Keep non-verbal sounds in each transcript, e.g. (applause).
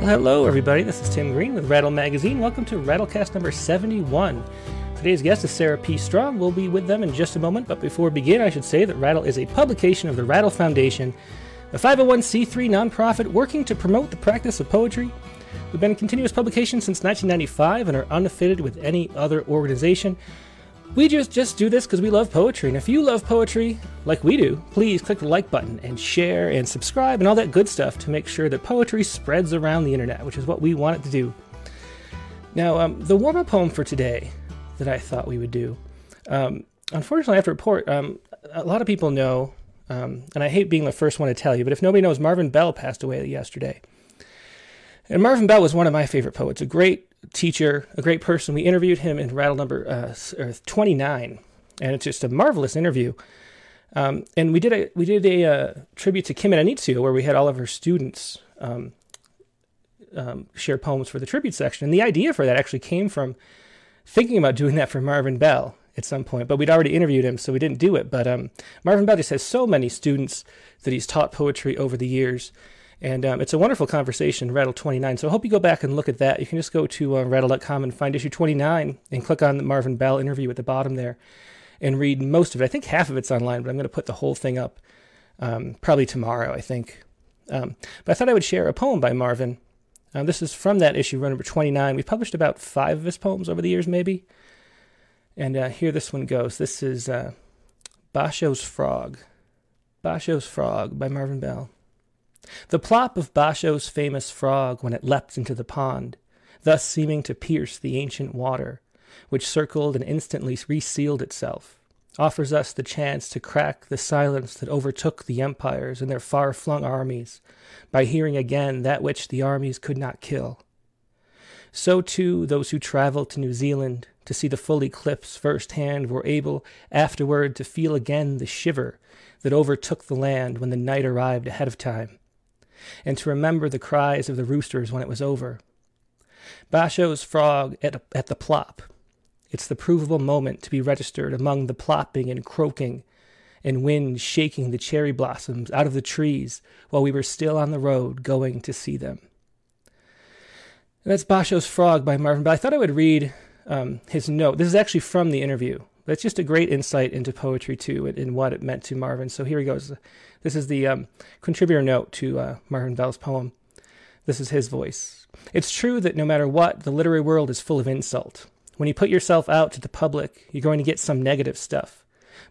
Well, hello, everybody. This is Tim Green with Rattle Magazine. Welcome to Rattlecast number 71. Today's guest is Sarah P. Strong. We'll be with them in just a moment, but before we begin, I should say that Rattle is a publication of the Rattle Foundation, a 501c3 nonprofit working to promote the practice of poetry. We've been in continuous publication since 1995 and are unaffiliated with any other organization. We just just do this because we love poetry. And if you love poetry like we do, please click the like button and share and subscribe and all that good stuff to make sure that poetry spreads around the internet, which is what we want it to do. Now, um, the warm up poem for today that I thought we would do. Um, unfortunately, I have to report um, a lot of people know, um, and I hate being the first one to tell you, but if nobody knows, Marvin Bell passed away yesterday. And Marvin Bell was one of my favorite poets, a great teacher, a great person. We interviewed him in Rattle number uh, 29, and it's just a marvelous interview. Um, and we did a we did a uh, tribute to Kim Addonizio where we had all of her students um, um, share poems for the tribute section. And the idea for that actually came from thinking about doing that for Marvin Bell at some point, but we'd already interviewed him, so we didn't do it. But um, Marvin Bell just has so many students that he's taught poetry over the years and um, it's a wonderful conversation, Rattle 29. So I hope you go back and look at that. You can just go to uh, rattle.com and find issue 29 and click on the Marvin Bell interview at the bottom there and read most of it. I think half of it's online, but I'm going to put the whole thing up um, probably tomorrow, I think. Um, but I thought I would share a poem by Marvin. Um, this is from that issue, number 29. We've published about five of his poems over the years, maybe. And uh, here this one goes. This is uh, Basho's Frog. Basho's Frog by Marvin Bell. The plop of Basho's famous frog when it leapt into the pond, thus seeming to pierce the ancient water, which circled and instantly resealed itself, offers us the chance to crack the silence that overtook the empires and their far flung armies by hearing again that which the armies could not kill. So, too, those who traveled to New Zealand to see the full eclipse firsthand were able afterward to feel again the shiver that overtook the land when the night arrived ahead of time and to remember the cries of the roosters when it was over. Basho's frog at, at the plop. It's the provable moment to be registered among the plopping and croaking and wind shaking the cherry blossoms out of the trees while we were still on the road going to see them. that's Basho's Frog by Marvin Bell. I thought I would read um, his note. This is actually from the interview. But it's just a great insight into poetry, too, and, and what it meant to Marvin. So here he goes. This is the um, contributor note to uh, Marvin Bell's poem. This is his voice. It's true that no matter what, the literary world is full of insult. When you put yourself out to the public, you're going to get some negative stuff.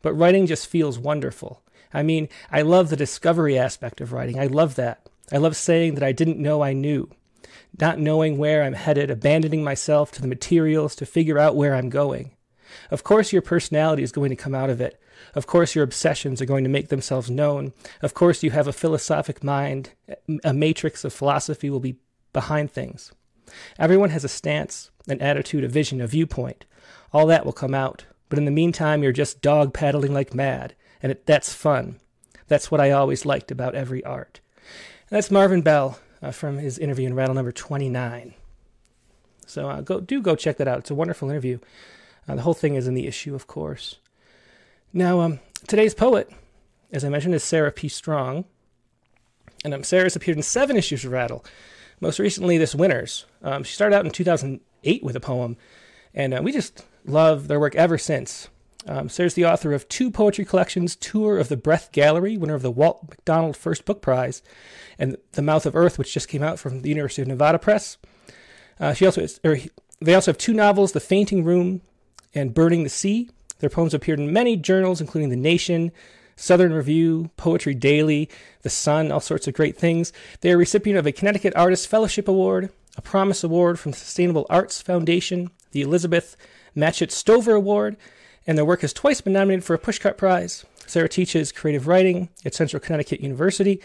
But writing just feels wonderful. I mean, I love the discovery aspect of writing. I love that. I love saying that I didn't know I knew. Not knowing where I'm headed, abandoning myself to the materials to figure out where I'm going. Of course, your personality is going to come out of it, of course, your obsessions are going to make themselves known. Of course, you have a philosophic mind. A matrix of philosophy will be behind things. Everyone has a stance, an attitude, a vision, a viewpoint. All that will come out. But in the meantime, you're just dog paddling like mad, and it, that's fun. That's what I always liked about every art. And that's Marvin Bell uh, from his interview in Rattle number 29. So uh, go do go check that out. It's a wonderful interview. Uh, the whole thing is in the issue, of course. Now, um, today's poet, as I mentioned, is Sarah P. Strong. And um, Sarah's appeared in seven issues of Rattle, most recently this winter's. Um, she started out in 2008 with a poem, and uh, we just love their work ever since. Um, Sarah's the author of two poetry collections Tour of the Breath Gallery, winner of the Walt McDonald First Book Prize, and The Mouth of Earth, which just came out from the University of Nevada Press. Uh, she also is, they also have two novels, The Fainting Room and Burning the Sea, their poems appeared in many journals, including The Nation, Southern Review, Poetry Daily, The Sun, all sorts of great things. They are recipient of a Connecticut Artist Fellowship Award, a Promise Award from the Sustainable Arts Foundation, the Elizabeth Matchett Stover Award, and their work has twice been nominated for a Pushcart Prize. Sarah teaches creative writing at Central Connecticut University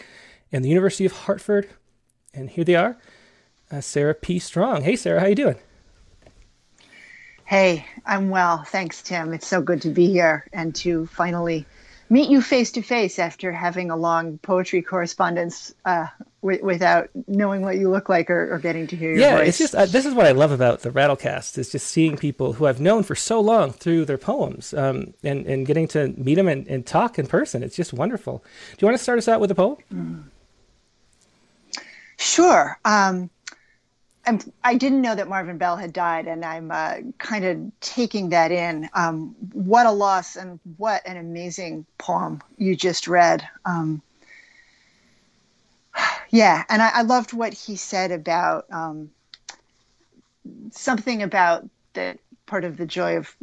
and the University of Hartford. And here they are, uh, Sarah P. Strong. Hey, Sarah, how you doing? Hey, I'm well. Thanks, Tim. It's so good to be here and to finally meet you face to face after having a long poetry correspondence uh, w- without knowing what you look like or, or getting to hear your yeah, voice. Yeah, it's just uh, this is what I love about the Rattlecast is just seeing people who I've known for so long through their poems um, and and getting to meet them and, and, talk in person. It's just wonderful. Do you want to start us out with a poem? Mm. Sure. Um, I'm, I didn't know that Marvin Bell had died, and I'm uh, kind of taking that in. Um, what a loss, and what an amazing poem you just read. Um, (sighs) yeah, and I, I, loved what he said about um, something about that part of the joy of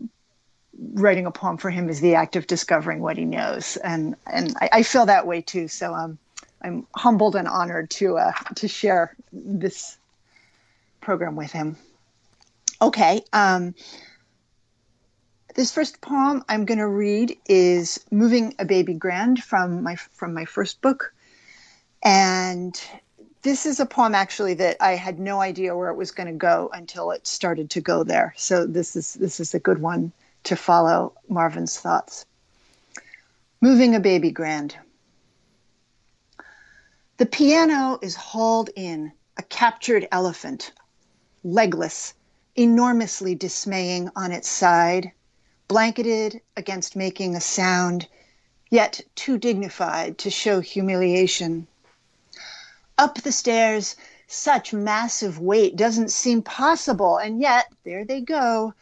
writing a poem for him is the act of discovering what he knows, and and I, I feel that way too. So um, I'm humbled and honored to uh, to share this program with him. Okay. Um, this first poem I'm going to read is "Moving a Baby Grand" from my from my first book, and this is a poem actually that I had no idea where it was going to go until it started to go there. So this is this is a good one to follow Marvin's thoughts. Moving a Baby Grand. The piano is hauled in, a captured elephant, legless, enormously dismaying on its side, blanketed against making a sound, yet too dignified to show humiliation. Up the stairs, such massive weight doesn't seem possible, and yet there they go.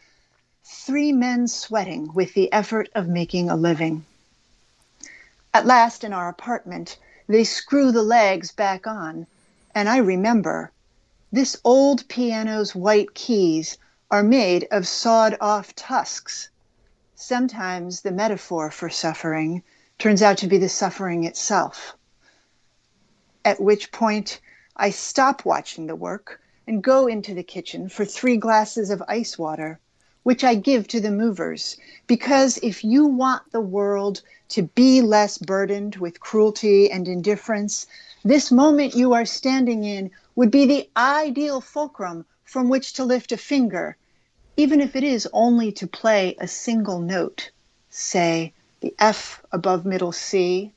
Three men sweating with the effort of making a living. At last, in our apartment, they screw the legs back on, and I remember this old piano's white keys are made of sawed off tusks. Sometimes the metaphor for suffering turns out to be the suffering itself. At which point I stop watching the work and go into the kitchen for three glasses of ice water, which I give to the movers. Because if you want the world to be less burdened with cruelty and indifference, this moment you are standing in would be the ideal fulcrum from which to lift a finger, even if it is only to play a single note, say the F above middle C.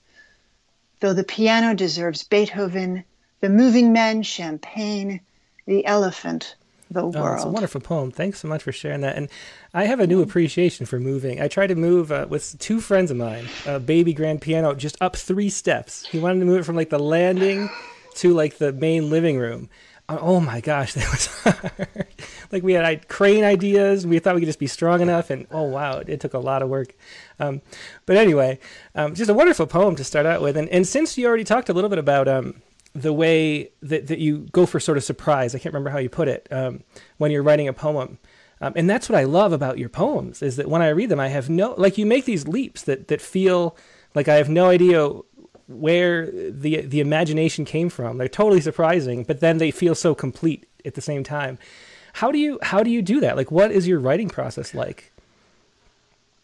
Though the piano deserves Beethoven, the moving men champagne, the elephant the world. Oh, it's a wonderful poem. Thanks so much for sharing that. And I have a new appreciation for moving. I tried to move uh, with two friends of mine, a baby grand piano, just up three steps. He wanted to move it from like the landing to like the main living room. Uh, oh my gosh, (laughs) that was hard. like we had crane ideas. We thought we could just be strong enough, and oh wow, it, it took a lot of work. Um, but anyway, um, just a wonderful poem to start out with. And, and since you already talked a little bit about um, the way that, that you go for sort of surprise, I can't remember how you put it, um, when you're writing a poem. Um, and that's what I love about your poems is that when I read them, I have no like you make these leaps that that feel like I have no idea where the the imagination came from. They're totally surprising, but then they feel so complete at the same time. How do you how do you do that? Like, what is your writing process like?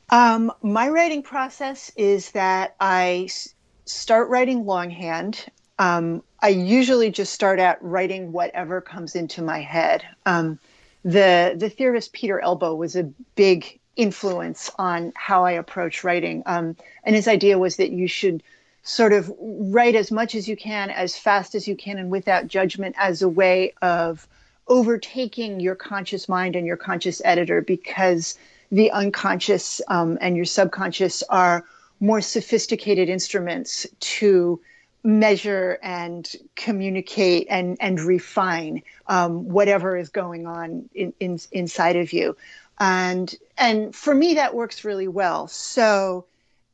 Um, my writing process is that I s- start writing longhand. Um, I usually just start out writing whatever comes into my head. Um, the the theorist Peter Elbow was a big influence on how I approach writing, um, and his idea was that you should sort of write as much as you can, as fast as you can, and without judgment as a way of overtaking your conscious mind and your conscious editor because the unconscious um, and your subconscious are more sophisticated instruments to measure and communicate and, and refine um, whatever is going on in, in, inside of you. And, and for me, that works really well. So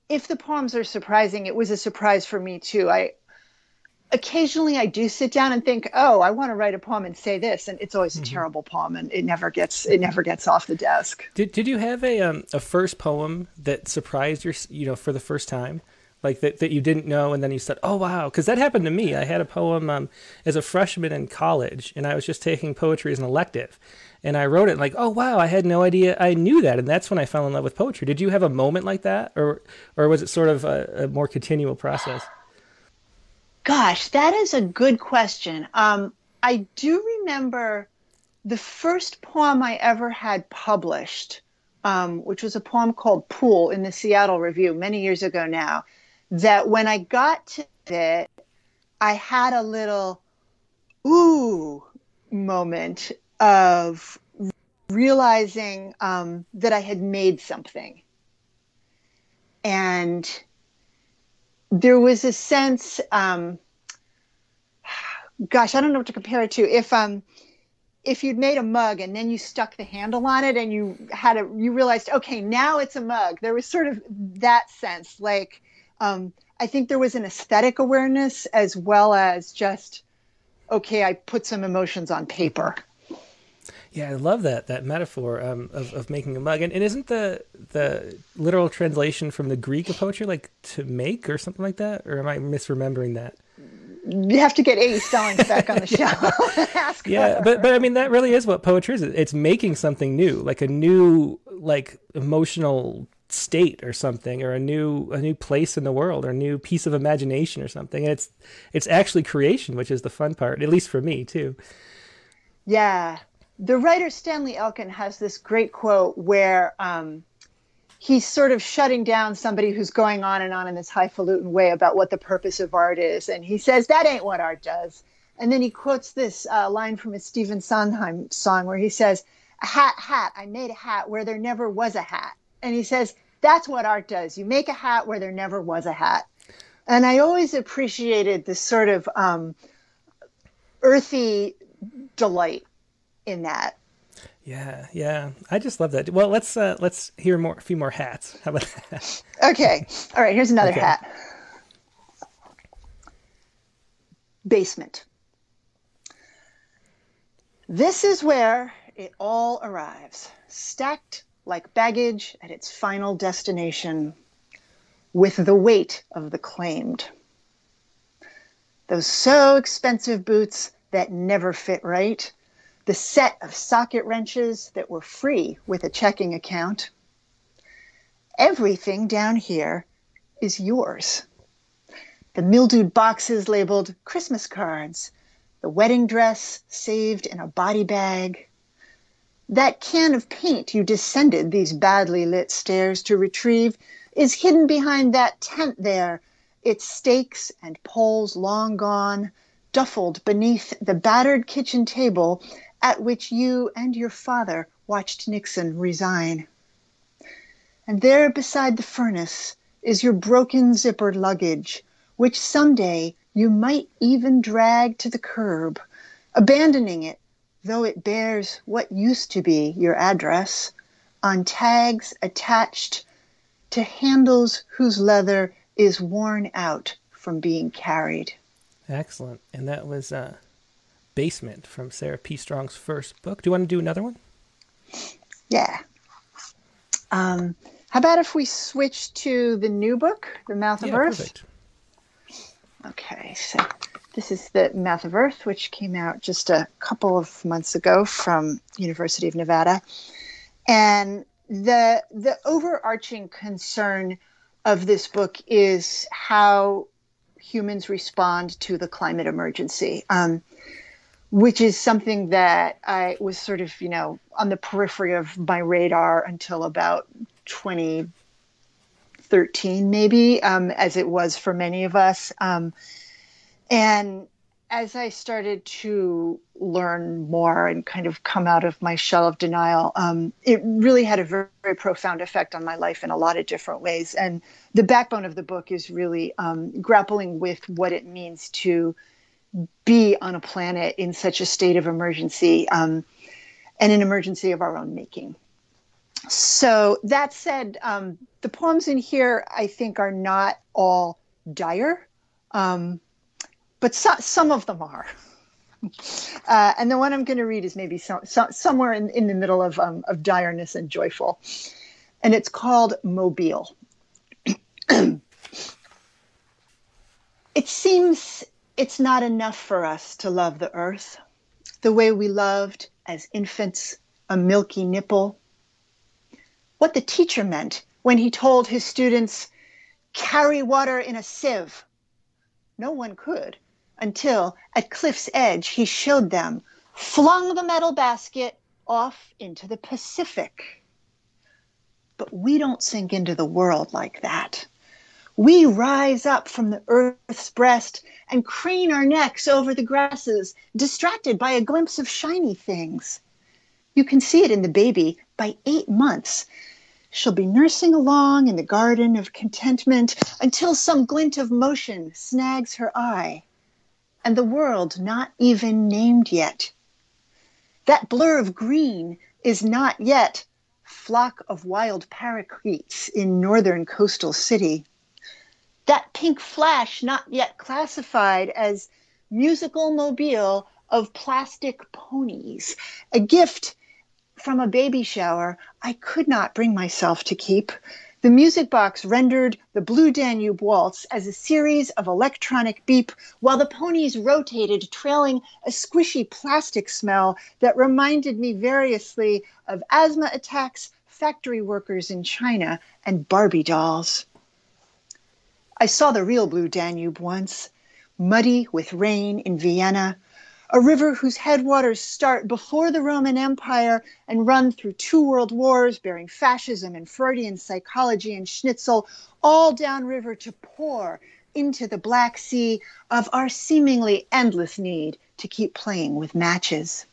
if the poems are surprising, it was a surprise for me too. I occasionally I do sit down and think, oh, I want to write a poem and say this, and it's always a mm-hmm. terrible poem, and it never gets it never gets off the desk. Did Did you have a um, a first poem that surprised your you know for the first time? Like that, that you didn't know, and then you said, "Oh wow!" Because that happened to me. I had a poem um, as a freshman in college, and I was just taking poetry as an elective, and I wrote it like, oh wow, I had no idea I knew that, and that's when I fell in love with poetry. Did you have a moment like that, or or was it sort of a, a more continual process? Gosh, that is a good question. Um, I do remember the first poem I ever had published, um, which was a poem called "Pool" in the Seattle Review many years ago now. That when I got to it, I had a little ooh moment of realizing um, that I had made something. And there was a sense, um, gosh, I don't know what to compare it to. If um, if you'd made a mug and then you stuck the handle on it and you had a you realized okay now it's a mug there was sort of that sense like um, i think there was an aesthetic awareness as well as just okay i put some emotions on paper yeah, I love that that metaphor um, of of making a mug. And, and isn't the the literal translation from the Greek of poetry like to make or something like that? Or am I misremembering that? You have to get A Stallings back on the (laughs) show. yeah, (laughs) but but I mean that really is what poetry is. It's making something new, like a new like emotional state or something or a new a new place in the world or a new piece of imagination or something and it's it's actually creation which is the fun part at least for me too yeah the writer Stanley Elkin has this great quote where um, he's sort of shutting down somebody who's going on and on in this highfalutin way about what the purpose of art is. And he says, That ain't what art does. And then he quotes this uh, line from a Stephen Sondheim song where he says, A hat, hat, I made a hat where there never was a hat. And he says, That's what art does. You make a hat where there never was a hat. And I always appreciated this sort of um, earthy delight in that. Yeah, yeah. I just love that. Well, let's uh, let's hear more a few more hats. How about that? (laughs) Okay. All right, here's another okay. hat. Basement. This is where it all arrives, stacked like baggage at its final destination, with the weight of the claimed. Those so expensive boots that never fit right, the set of socket wrenches that were free with a checking account. Everything down here is yours. The mildewed boxes labeled Christmas cards, the wedding dress saved in a body bag. That can of paint you descended these badly lit stairs to retrieve is hidden behind that tent there, its stakes and poles long gone, duffled beneath the battered kitchen table at which you and your father watched Nixon resign. And there beside the furnace is your broken zippered luggage, which someday you might even drag to the curb, abandoning it, though it bears what used to be your address, on tags attached to handles whose leather is worn out from being carried. Excellent. And that was uh, Basement from Sarah P. Strong's first book. Do you want to do another one? Yeah. Um, how about if we switch to the new book, The Mouth of yeah, Earth? Perfect. Okay, so this is The Mouth of Earth, which came out just a couple of months ago from University of Nevada. And the the overarching concern of this book is how humans respond to the climate emergency. Um, which is something that I was sort of, you know, on the periphery of my radar until about 2013, maybe, um, as it was for many of us. Um, and as I started to learn more and kind of come out of my shell of denial, um, it really had a very, very, profound effect on my life in a lot of different ways. And the backbone of the book is really um, grappling with what it means to be on a planet in such a state of emergency um, and an emergency of our own making. So, that said, um, the poems in here I think are not all dire, um, but so, some of them are. (laughs) Uh, and the one I'm going to read is maybe so, so, somewhere in, in the middle of, um, of direness and joyful. And it's called Mobile. (clears throat) it seems it's not enough for us to love the earth the way we loved as infants a milky nipple. What the teacher meant when he told his students, carry water in a sieve. No one could until at cliff's edge he showed them, flung the metal basket off into the Pacific. But we don't sink into the world like that. We rise up from the earth's breast and crane our necks over the grasses, distracted by a glimpse of shiny things. You can see it in the baby by eight months. She'll be nursing along in the garden of contentment until some glint of motion snags her eye, and the world not even named yet. That blur of green is not yet flock of wild parakeets in northern coastal city. That pink flash not yet classified as musical mobile of plastic ponies, a gift from a baby shower I could not bring myself to keep. The music box rendered the Blue Danube Waltz as a series of electronic beep while the ponies rotated, trailing a squishy plastic smell that reminded me variously of asthma attacks, factory workers in China, and Barbie dolls. I saw the real Blue Danube once, muddy with rain in Vienna, a river whose headwaters start before the Roman Empire and run through two world wars, bearing fascism and Freudian psychology and schnitzel, all downriver to pour into the Black Sea of our seemingly endless need to keep playing with matches,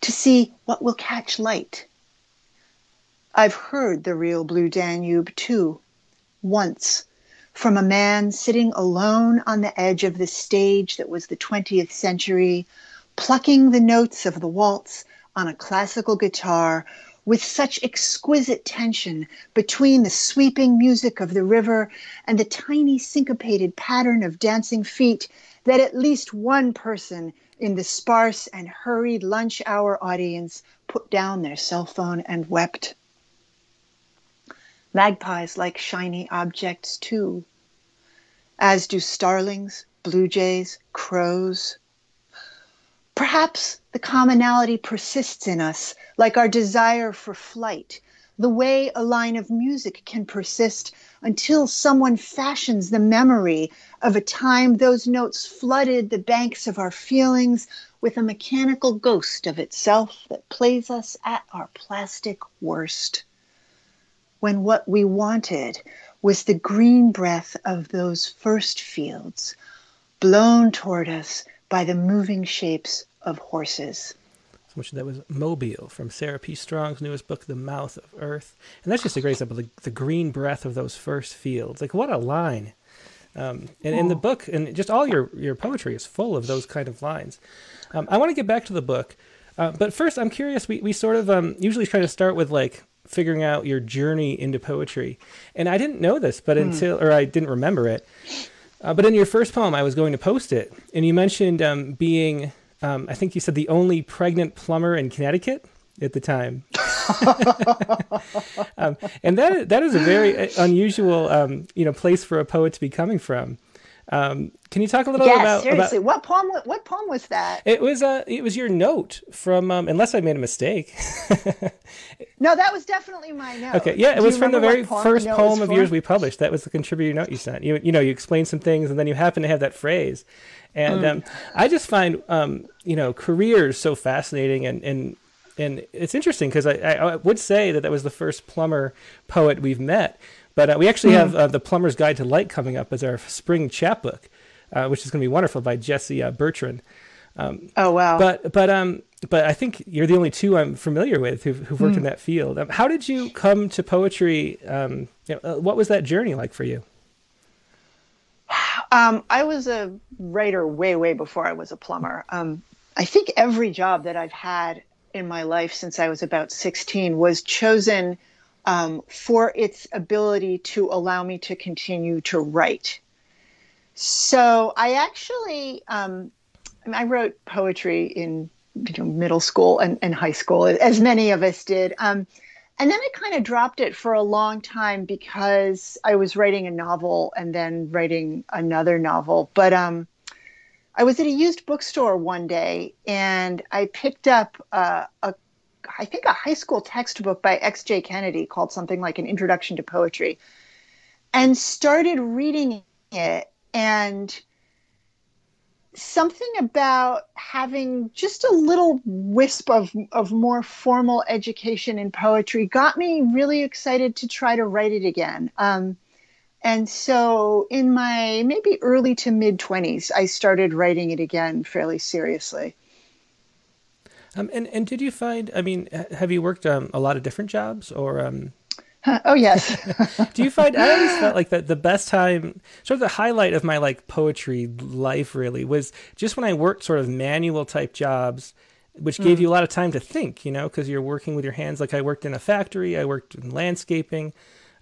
to see what will catch light. I've heard the real Blue Danube too, once from a man sitting alone on the edge of the stage that was the 20th century, plucking the notes of the waltz on a classical guitar with such exquisite tension between the sweeping music of the river and the tiny syncopated pattern of dancing feet that at least one person in the sparse and hurried lunch hour audience put down their cell phone and wept. Magpies like shiny objects too, as do starlings, blue jays, crows. Perhaps the commonality persists in us, like our desire for flight, the way a line of music can persist until someone fashions the memory of a time those notes flooded the banks of our feelings with a mechanical ghost of itself that plays us at our plastic worst when what we wanted was the green breath of those first fields, blown toward us by the moving shapes of horses. So much that was Mobile from Sarah P. Strong's newest book, The Mouth of Earth. And that's just a great example the, the green breath of those first fields. Like, what a line. Um, and in the book, and just all your, your poetry is full of those kind of lines. Um, I want to get back to the book. Uh, but first, I'm curious. We, we sort of um, usually try to start with like figuring out your journey into poetry. And I didn't know this, but mm. until, or I didn't remember it. Uh, but in your first poem, I was going to post it, and you mentioned um, being, um, I think you said the only pregnant plumber in Connecticut at the time. (laughs) (laughs) um, and that that is a very uh, unusual, um, you know, place for a poet to be coming from. Um, can you talk a little yes, about seriously? About, what poem? What poem was that? It was uh, it was your note from. Um, unless I made a mistake. (laughs) no, that was definitely my note. Okay, yeah, it Do was from the very poem first poem of yours we published. That was the contributor note you sent. You you know you explained some things, and then you happen to have that phrase, and mm. um, I just find um, you know careers so fascinating and and and it's interesting because I, I would say that that was the first plumber poet we've met but uh, we actually mm. have uh, the Plumber's Guide to Light coming up as our spring chapbook, uh, which is going to be wonderful by Jesse uh, Bertron. Um, oh wow! But but um but I think you're the only two I'm familiar with who've, who've worked mm. in that field. Um, how did you come to poetry? Um, you know, uh, what was that journey like for you? (sighs) Um, I was a writer way way before I was a plumber. Um, I think every job that I've had in my life since I was about 16 was chosen um, for its ability to allow me to continue to write. So I actually um, I wrote poetry in you know, middle school and, and, high school, as many of us did. Um, and then I kind of dropped it for a long time because I was writing a novel and then writing another novel. But um, I was at a used bookstore one day and I picked up uh, a I think a high school textbook by X.J. Kennedy called something like an Introduction to Poetry, and started reading it. And something about having just a little wisp of, of more formal education in poetry got me really excited to try to write it again. Um, and so in my maybe early to mid 20s, I started writing it again fairly seriously. Um, and and did you find? I mean, have you worked um, a lot of different jobs, or um... (laughs) oh yes. (laughs) do you find? I always felt like that the best time, sort of the highlight of my like poetry life, really was just when I worked sort of manual type jobs. which gave mm. you a lot of time to think, you know, because you're working with your hands. Like I worked in a factory, I worked in landscaping,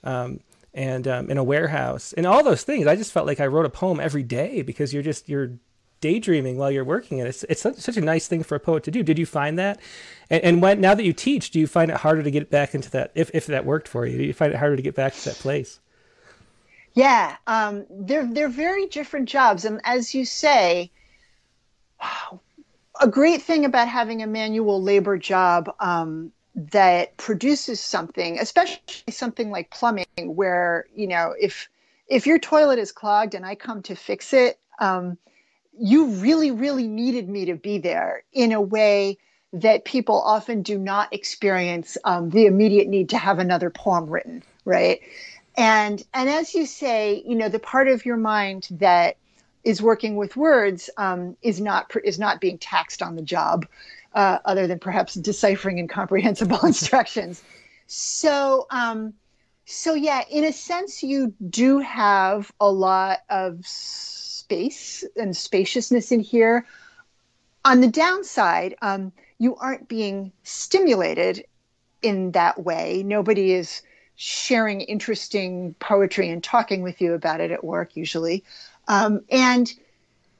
um, and um, in a warehouse, and all those things. I just felt like I wrote a poem every day because you're just you're daydreaming while you're working, and it's it's such, a nice thing for a poet to do. Did you find that? And, and when now that you teach, do you find it harder to get back into that? If if that worked for you, do you find it harder to get back to that place? Yeah, um, they're they're very different jobs, and as you say, a great thing about having a manual labor job um, that produces something, especially something like plumbing, where you know if if your toilet is clogged and I come to fix it, um, you really really needed me to be there in a way that people often do not experience um, the immediate need to have another poem written, right? And and as you say, you know, the part of your mind that is working with words um, is not is not being taxed on the job, uh, other than perhaps deciphering incomprehensible (laughs) instructions. So, um, so yeah, in a sense, you do have a lot of space and spaciousness in here. On the downside, um, you aren't being stimulated in that way. Nobody is sharing interesting poetry and talking with you about it at work, usually. Um, and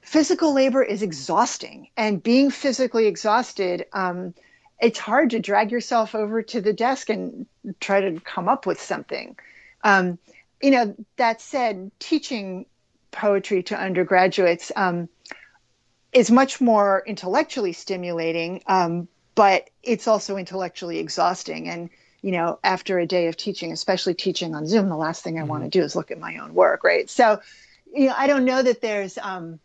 physical labor is exhausting. And being physically exhausted, um, it's hard to drag yourself over to the desk and try to come up with something. Um, you know, that said, teaching poetry to undergraduates um, is much more intellectually stimulating, um, but it's also intellectually exhausting. And you know, after a day of teaching, especially teaching on Zoom, the last thing I mm-hmm. want to do is look at my own work, right? So you know, I don't know that there's um,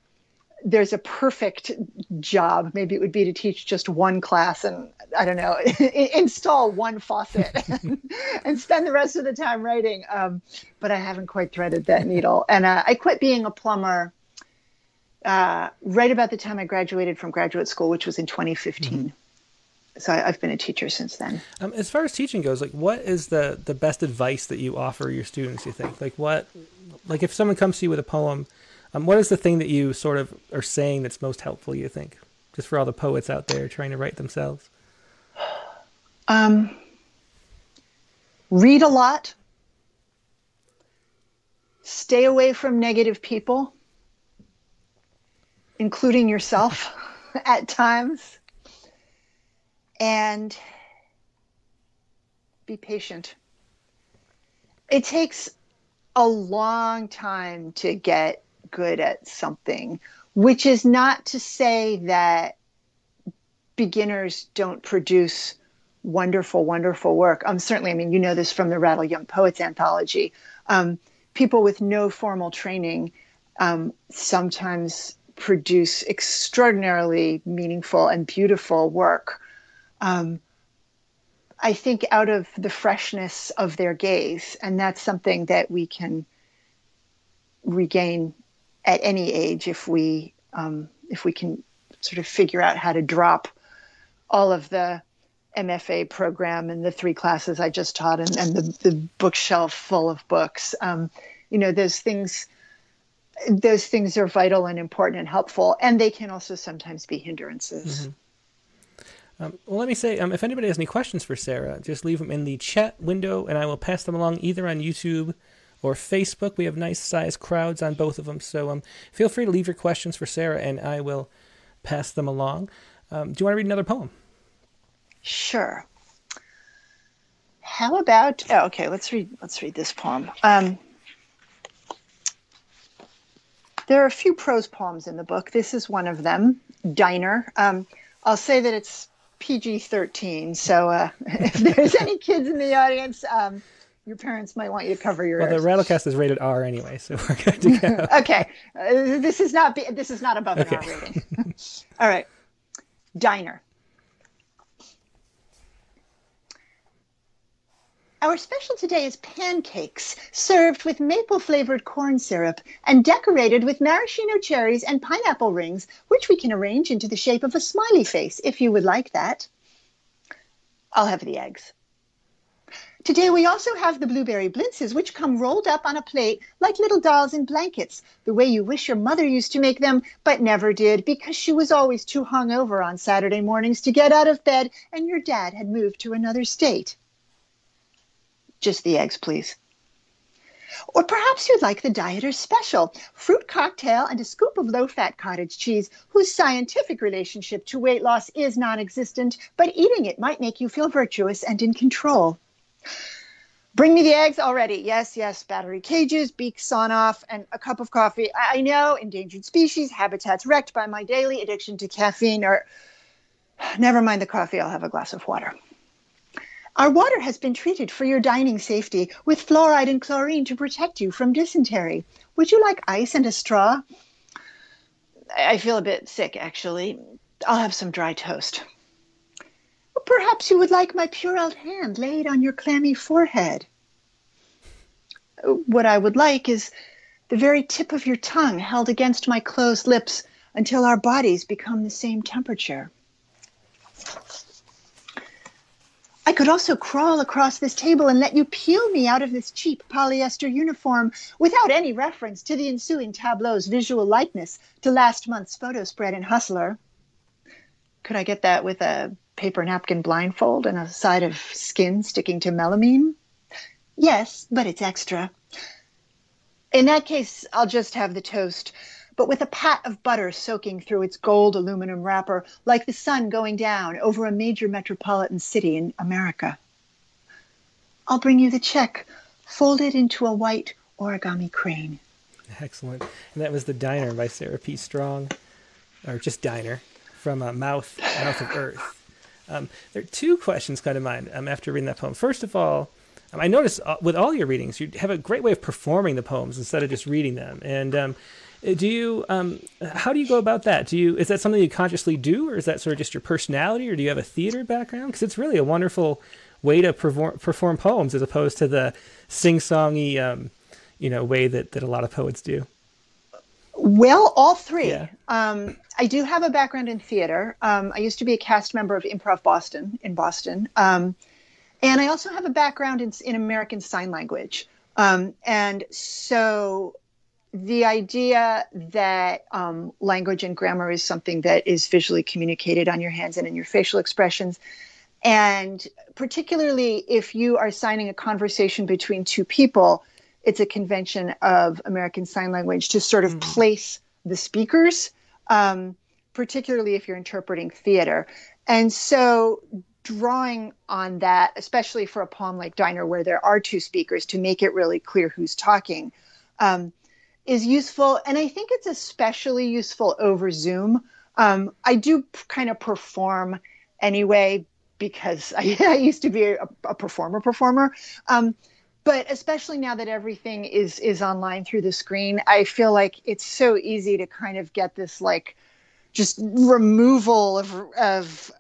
there's a perfect job. Maybe it would be to teach just one class and I don't know, (laughs) install one faucet and, (laughs) and, spend the rest of the time writing. Um, but I haven't quite threaded that needle. And uh, I quit being a plumber uh, right about the time I graduated from graduate school, which was in 2015. Mm-hmm. So I, have been a teacher since then. Um, as far as teaching goes, like what is the the best advice that you offer your students? You think like what like if someone comes to you with a poem, um, what is the thing that you sort of are saying that's most helpful? You think, just for all the poets out there trying to write themselves. (sighs) Um, read a lot. Stay away from negative people, including yourself (laughs) at times. And be patient. It takes a long time to get good at something, which is not to say that beginners don't produce wonderful, wonderful work. Um, certainly, I mean, you know this from the Rattle Young Poets anthology. Um, people with no formal training um, sometimes produce extraordinarily meaningful and beautiful work. Um, I think, out of the freshness of their gaze. And that's something that we can regain at any age if we um, if we can sort of figure out how to drop all of the MFA program and the three classes I just taught and, and the, the bookshelf full of books. Um, you know, those things those things are vital and important and helpful, and they can also sometimes be hindrances. Mm-hmm. Um, well, let me say, um, if anybody has any questions for Sarah, just leave them in the chat window, and I will pass them along either on YouTube or Facebook. We have nice sized crowds on both of them, so um, feel free to leave your questions for Sarah, and I will pass them along. Um, do you want to read another poem? Sure. How about? Oh, okay. Let's read. Let's read this poem. Um, there are a few prose poems in the book. This is one of them. Diner. Um, I'll say that it's PG 13. So uh, (laughs) if there's any kids in the audience, um, your parents might want you to cover your. Well, the Rattlecast is rated R anyway, so we're good to go. (laughs) okay, uh, this is not this is not above okay. an R rating. (laughs) All right, diner. Our special today is pancakes, served with maple flavored corn syrup and decorated with maraschino cherries and pineapple rings, which we can arrange into the shape of a smiley face if you would like that. I'll have the eggs. Today we also have the blueberry blintzes, which come rolled up on a plate like little dolls in blankets, the way you wish your mother used to make them, but never did because she was always too hungover on Saturday mornings to get out of bed and your dad had moved to another state. Just the eggs, please. Or perhaps you'd like the Dieter's Special fruit cocktail and a scoop of low fat cottage cheese, whose scientific relationship to weight loss is non existent, but eating it might make you feel virtuous and in control. Bring me the eggs already. Yes, yes, battery cages, beak sawn off, and a cup of coffee. I know, endangered species, habitats wrecked by my daily addiction to caffeine, or (sighs) never mind the coffee, I'll have a glass of water. Our water has been treated for your dining safety with fluoride and chlorine to protect you from dysentery. Would you like ice and a straw? I feel a bit sick, actually. I'll have some dry toast. Perhaps you would like my Purell hand laid on your clammy forehead. What I would like is the very tip of your tongue held against my closed lips until our bodies become the same temperature. I could also crawl across this table and let you peel me out of this cheap polyester uniform without any reference to the ensuing tableau's visual likeness to last month's photo spread in Hustler. Could I get that with a paper napkin blindfold and a side of skin sticking to melamine? Yes, but it's extra. In that case, I'll just have the toast but with a pat of butter soaking through its gold aluminum wrapper, like the sun going down over a major metropolitan city in America. I'll bring you the check, folded into a white origami crane. Excellent. And that was The Diner by Sarah P. Strong, or just Diner, from uh, Mouth, Mouth of Earth. Um, there are two questions come to mind um, after reading that poem. First of all, um, I noticed uh, with all your readings, you have a great way of performing the poems instead of just reading them. And um, uh, do you um, how do you go about that do you is that something you consciously do or is that sort of just your personality or do you have a theater background because it's really a wonderful way to perform, perform poems as opposed to the sing-songy um, you know way that, that a lot of poets do well all three yeah. um, i do have a background in theater um, i used to be a cast member of improv boston in boston um, and i also have a background in, in american sign language um, and so the idea that um, language and grammar is something that is visually communicated on your hands and in your facial expressions. And particularly if you are signing a conversation between two people, it's a convention of American Sign Language to sort of mm-hmm. place the speakers, um, particularly if you're interpreting theater. And so drawing on that, especially for a poem like Diner, where there are two speakers, to make it really clear who's talking. Um, is useful, and I think it's especially useful over Zoom. Um, I do p- kind of perform anyway because I, (laughs) I used to be a, a performer performer. Um, but especially now that everything is is online through the screen, I feel like it's so easy to kind of get this like just removal of of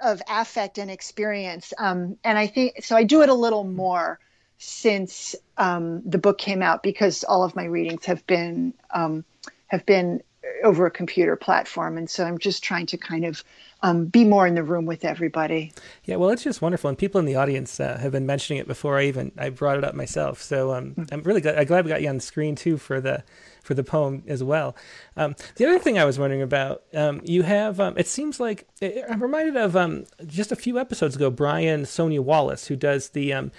of affect and experience. Um, and I think so. I do it a little more since um, the book came out because all of my readings have been um, have been over a computer platform, and so I'm just trying to kind of um, be more in the room with everybody. Yeah, well, it's just wonderful, and people in the audience uh, have been mentioning it before I even I brought it up myself. So um, mm-hmm. I'm really glad, I'm glad we got you on the screen too for the for the poem as well. Um, the other thing I was wondering about, um, you have, um, it seems like, I'm reminded of um, just a few episodes ago, Brian Sonia Wallace, who does the um,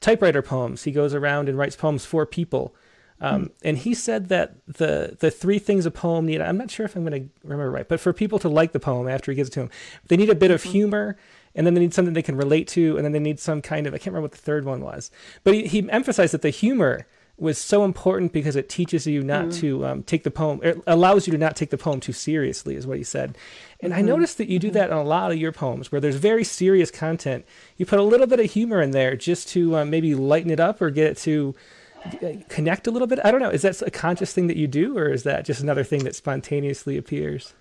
typewriter poems. He goes around and writes poems for people. Um, mm. And he said that the the three things a poem need. I'm not sure if I'm going to remember right, but for people to like the poem after he gives it to them, they need a bit of mm-hmm. humor, and then they need something they can relate to, and then they need some kind of I can't remember what the third one was. But he, he emphasized that the humor was so important because it teaches you not mm. to um, take the poem, it allows you to not take the poem too seriously, is what he said. And mm-hmm. I noticed that you do mm-hmm. that in a lot of your poems where there's very serious content. You put a little bit of humor in there just to um, maybe lighten it up or get it to uh, connect a little bit. I don't know. Is that a conscious thing that you do, or is that just another thing that spontaneously appears?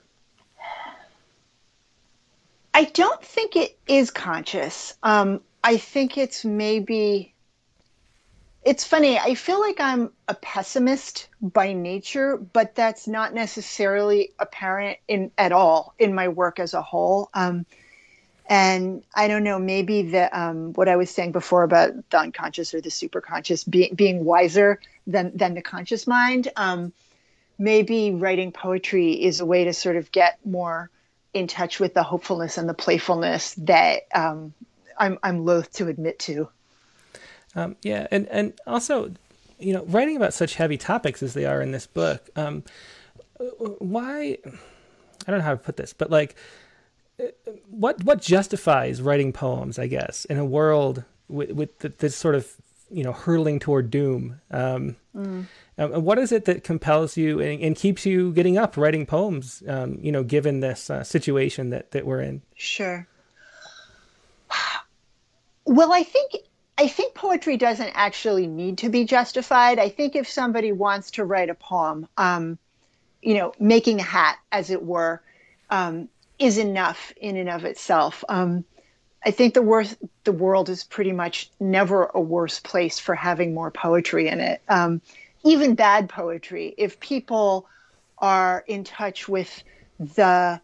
I don't think it is conscious. Um, I think it's maybe it's funny. I feel like I'm a pessimist by nature, but that's not necessarily apparent in at all in my work as a whole. Um, and I don't know, maybe the um, what I was saying before about the unconscious or the superconscious being being wiser than than the conscious mind. Um, maybe writing poetry is a way to sort of get more in touch with the hopefulness and the playfulness that um, I'm I'm loath to admit to. Um, yeah, and and also, you know, writing about such heavy topics as they are in this book, um, why? I don't know how to put this, but like, what what justifies writing poems? I guess in a world with with this sort of you know hurtling toward doom. Um, mm. um, what is it that compels you and, and, keeps you getting up writing poems? Um, you know, given this uh, situation that that we're in. Sure. Well, I think I think poetry doesn't actually need to be justified. I think if somebody wants to write a poem, um, you know, making a hat, as it were, um, is enough in and of itself. Um, I think the worst, the world is pretty much never a worse place for having more poetry in it. Um, even bad poetry, if people are in touch with the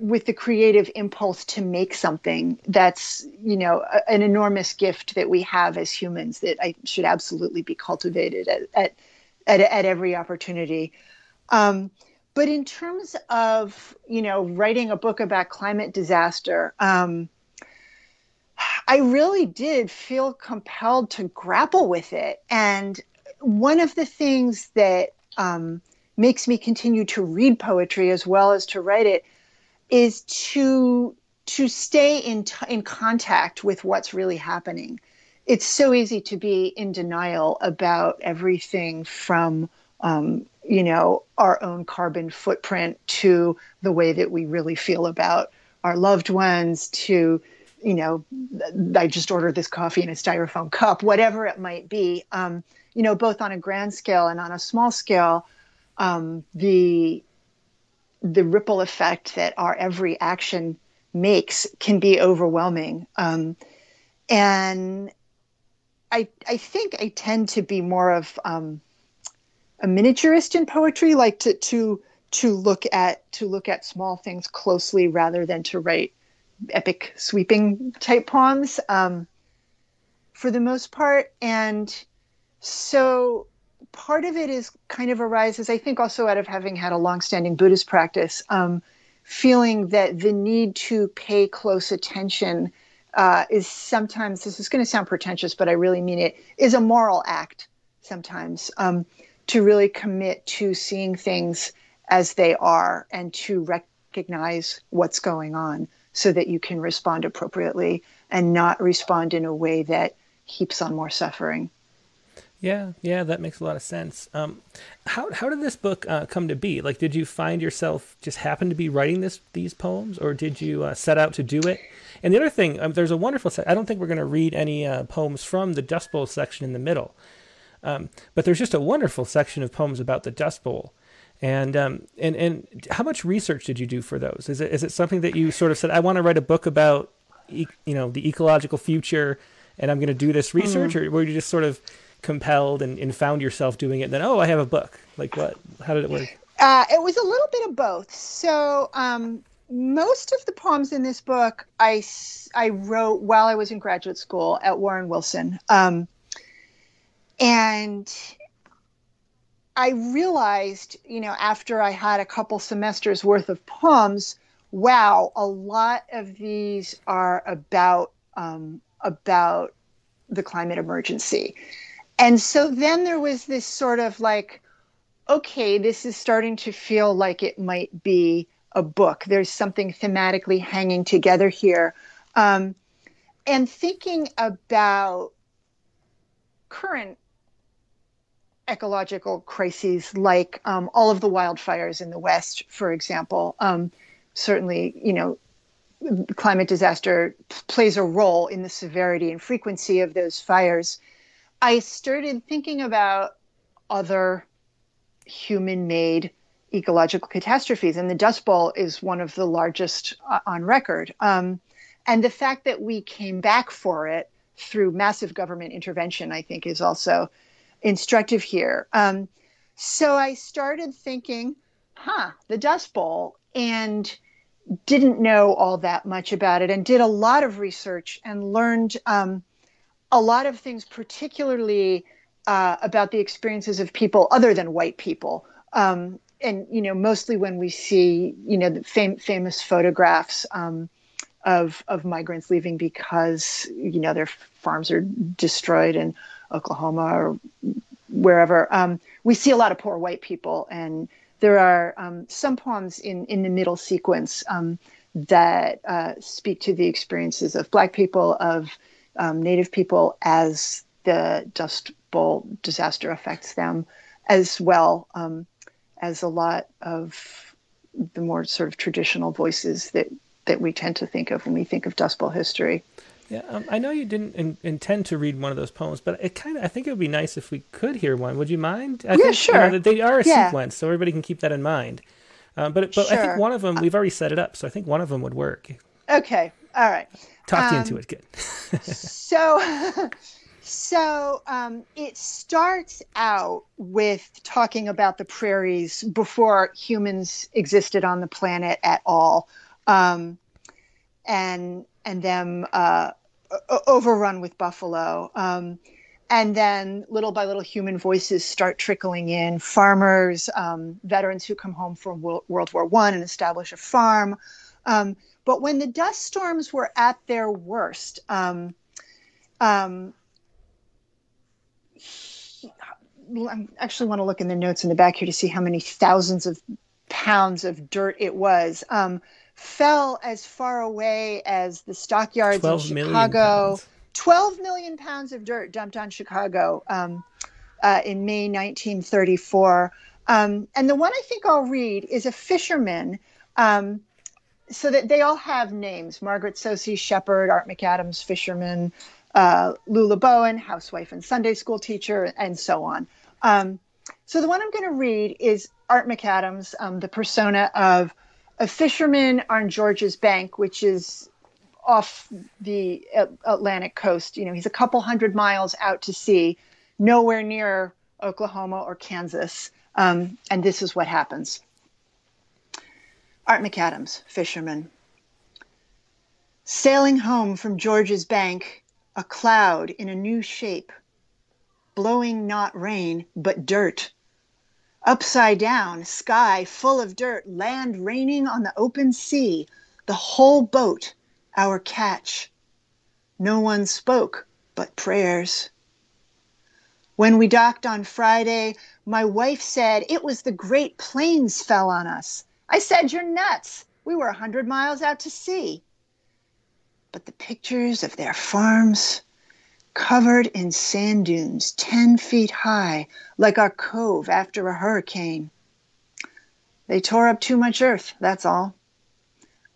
with the creative impulse to make something that's you know a, an enormous gift that we have as humans that I should absolutely be cultivated at at at, at every opportunity. Um, but in terms of you know writing a book about climate disaster, um, I really did feel compelled to grapple with it. And one of the things that um, makes me continue to read poetry as well as to write it is to to stay in t- in contact with what's really happening. It's so easy to be in denial about everything from um, you know our own carbon footprint to the way that we really feel about our loved ones to you know i just ordered this coffee in a styrofoam cup whatever it might be um, you know both on a grand scale and on a small scale um, the the ripple effect that our every action makes can be overwhelming. Um, and I, I think I tend to be more of um, a miniaturist in poetry, like to, to to look at to look at small things closely rather than to write epic sweeping type poems um, for the most part. And so part of it is kind of arises, I think, also out of having had a longstanding Buddhist practice, um, feeling that the need to pay close attention uh, is sometimes, this is going to sound pretentious, but I really mean it, is a moral act sometimes um, to really commit to seeing things as they are and to recognize what's going on so that you can respond appropriately and not respond in a way that heaps on more suffering. Yeah, yeah, that makes a lot of sense. Um, how how did this book uh, come to be? Like, did you find yourself just happen to be writing this these poems, or did you uh, set out to do it? And the other thing, um, there's a wonderful. Se- I don't think we're going to read any uh, poems from the Dust Bowl section in the middle, um, but there's just a wonderful section of poems about the Dust Bowl. And um, and and how much research did you do for those? Is it is it something that you sort of said, I want to write a book about, e- you know, the ecological future, and I'm going to do this research, mm. or were you just sort of compelled and, and found yourself doing it then oh i have a book like what how did it work uh, it was a little bit of both so um, most of the poems in this book i i wrote while i was in graduate school at warren wilson um, and i realized you know after i had a couple semesters worth of poems wow a lot of these are about um, about the climate emergency and so then there was this sort of like, okay, this is starting to feel like it might be a book. There's something thematically hanging together here. Um, and thinking about current ecological crises like um, all of the wildfires in the West, for example. Um, certainly, you know, climate disaster plays a role in the severity and frequency of those fires. I started thinking about other human made ecological catastrophes, and the Dust Bowl is one of the largest uh, on record. Um, and the fact that we came back for it through massive government intervention, I think, is also instructive here. Um, so I started thinking, huh, the Dust Bowl. And didn't know all that much about it and did a lot of research and learned um, a lot of things, particularly uh, about the experiences of people other than white people. Um, and you know, mostly when we see you know the fam- famous photographs um, of of migrants leaving because you know their farms are destroyed in Oklahoma or wherever. Um, we see a lot of poor white people, and there are um, some poems in in the middle sequence um, that uh, speak to the experiences of Black people, of um, Native people as the Dust Bowl disaster affects them, as well um, as a lot of the more sort of traditional voices that that we tend to think of when we think of Dust Bowl history. Yeah, um, I know you didn't in, intend to read one of those poems, but it kind of I think it would be nice if we could hear one. Would you mind? I yeah, think, sure. You know, they are a yeah. sequence, so everybody can keep that in mind. Um, but but sure. I think one of them we've already set it up, so I think one of them would work. Okay, all right. Talk um, you into it, good. (laughs) so, (laughs) so um, it starts out with talking about the prairies before humans existed on the planet at all, um, and and them uh, overrun with buffalo. Um, and then little by little, human voices start trickling in. Farmers, um, veterans who come home from World War One and establish a farm. Um, but when the dust storms were at their worst, um, um, I actually want to look in the notes in the back here to see how many thousands of pounds of dirt it was. Um, fell as far away as the stockyards in Chicago. 12 million pounds of dirt dumped on Chicago um, uh, in May 1934. Um, and the one I think I'll read is a fisherman. Um, so that they all have names Margaret Saucy Shepherd, Art McAdams, fisherman, uh, Lula Bowen, housewife and Sunday school teacher, and so on. Um, so the one I'm going to read is Art McAdams, um, the persona of a fisherman on Georges Bank, which is off the Atlantic coast. You know, he's a couple hundred miles out to sea, nowhere near Oklahoma or Kansas. Um, and this is what happens. Art McAdams, fisherman. Sailing home from Georges Bank, a cloud in a new shape, blowing not rain, but dirt Upside down, sky full of dirt, land raining on the open sea, the whole boat our catch. No one spoke but prayers. When we docked on Friday, my wife said it was the Great Plains fell on us. I said, You're nuts. We were a hundred miles out to sea. But the pictures of their farms, covered in sand dunes 10 feet high, like our cove after a hurricane. They tore up too much earth, that's all.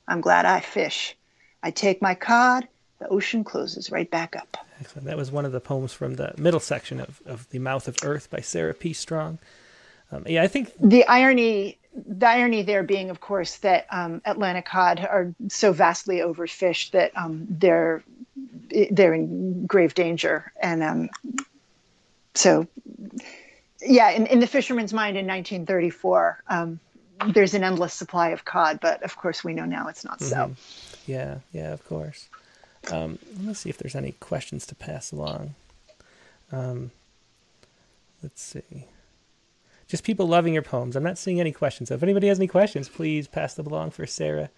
I'm glad I fish. I take my cod, the ocean closes right back up. Excellent. That was one of the poems from the middle section of, of The Mouth of Earth by Sarah P. Strong. Um, yeah, I think the irony, the irony there being, of course, that um, Atlantic cod are so vastly overfished that um, they're they're in grave danger. And um, so, yeah, in, in, the fisherman's mind in 1934, um, there's an endless supply of cod, but of course we know now it's not so. Mm-hmm. Yeah, yeah, of course. Um, let me see if there's any questions to pass along. Um, let's see. Just people loving your poems. I'm not seeing any questions. So if anybody has any questions, please pass them along for Sarah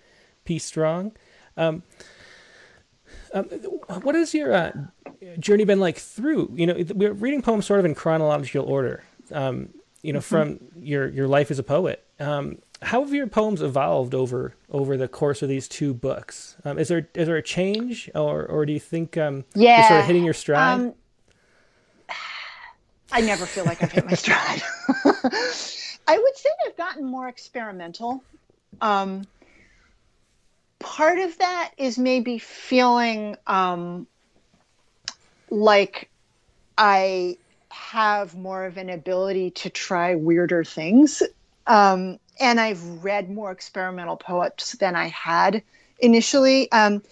P. Strong. Um, um, what has your uh, journey been like through? You know, we're reading poems sort of in chronological order. Um, you know, mm-hmm. from your your life as a poet. Um, how have your poems evolved over over the course of these two books? Um, is there is there a change, or or do you think um, yeah. you're sort of hitting your stride? Um, I never feel like I've hit my stride. (laughs) I would say I've gotten more experimental. Um, part of that is maybe feeling um, like I have more of an ability to try weirder things. Um, and I've read more experimental poets than I had initially. Um,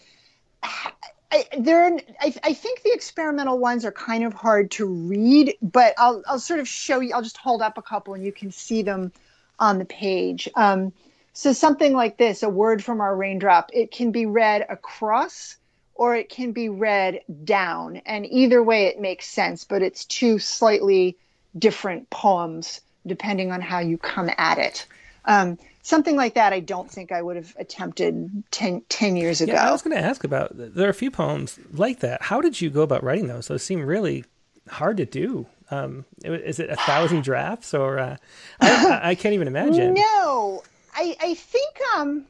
I, there, I, I, think the experimental ones are kind of hard to read, but I'll, I'll sort of show you. I'll just hold up a couple, and you can see them on the page. Um, So something like this, a word from our raindrop, it can be read across or it can be read down. And either way, it makes sense, but it's two slightly different poems depending on how you come at it. Um, something like that, I don't think I would have attempted 10, 10 years ago. Yeah, I was going to ask about. There are a few poems like that. How did you go about writing those? Those seem really hard to do. Um, is it a thousand (sighs) drafts, or uh, I, I, can't even imagine? No, I, I think um,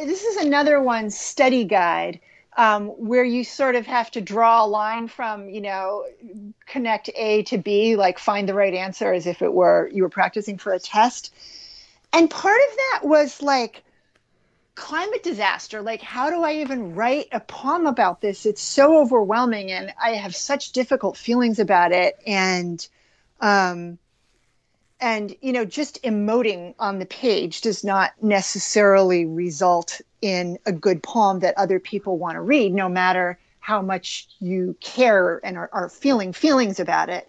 this is another one study guide um, where you sort of have to draw a line from, you know, connect A to B, like find the right answer as if it were you were practicing for a test. And part of that was like climate disaster. Like, how do I even write a poem about this? It's so overwhelming, and I have such difficult feelings about it. And, um, and you know just emoting on the page does not necessarily result in a good poem that other people want to read no matter how much you care and are, are feeling feelings about it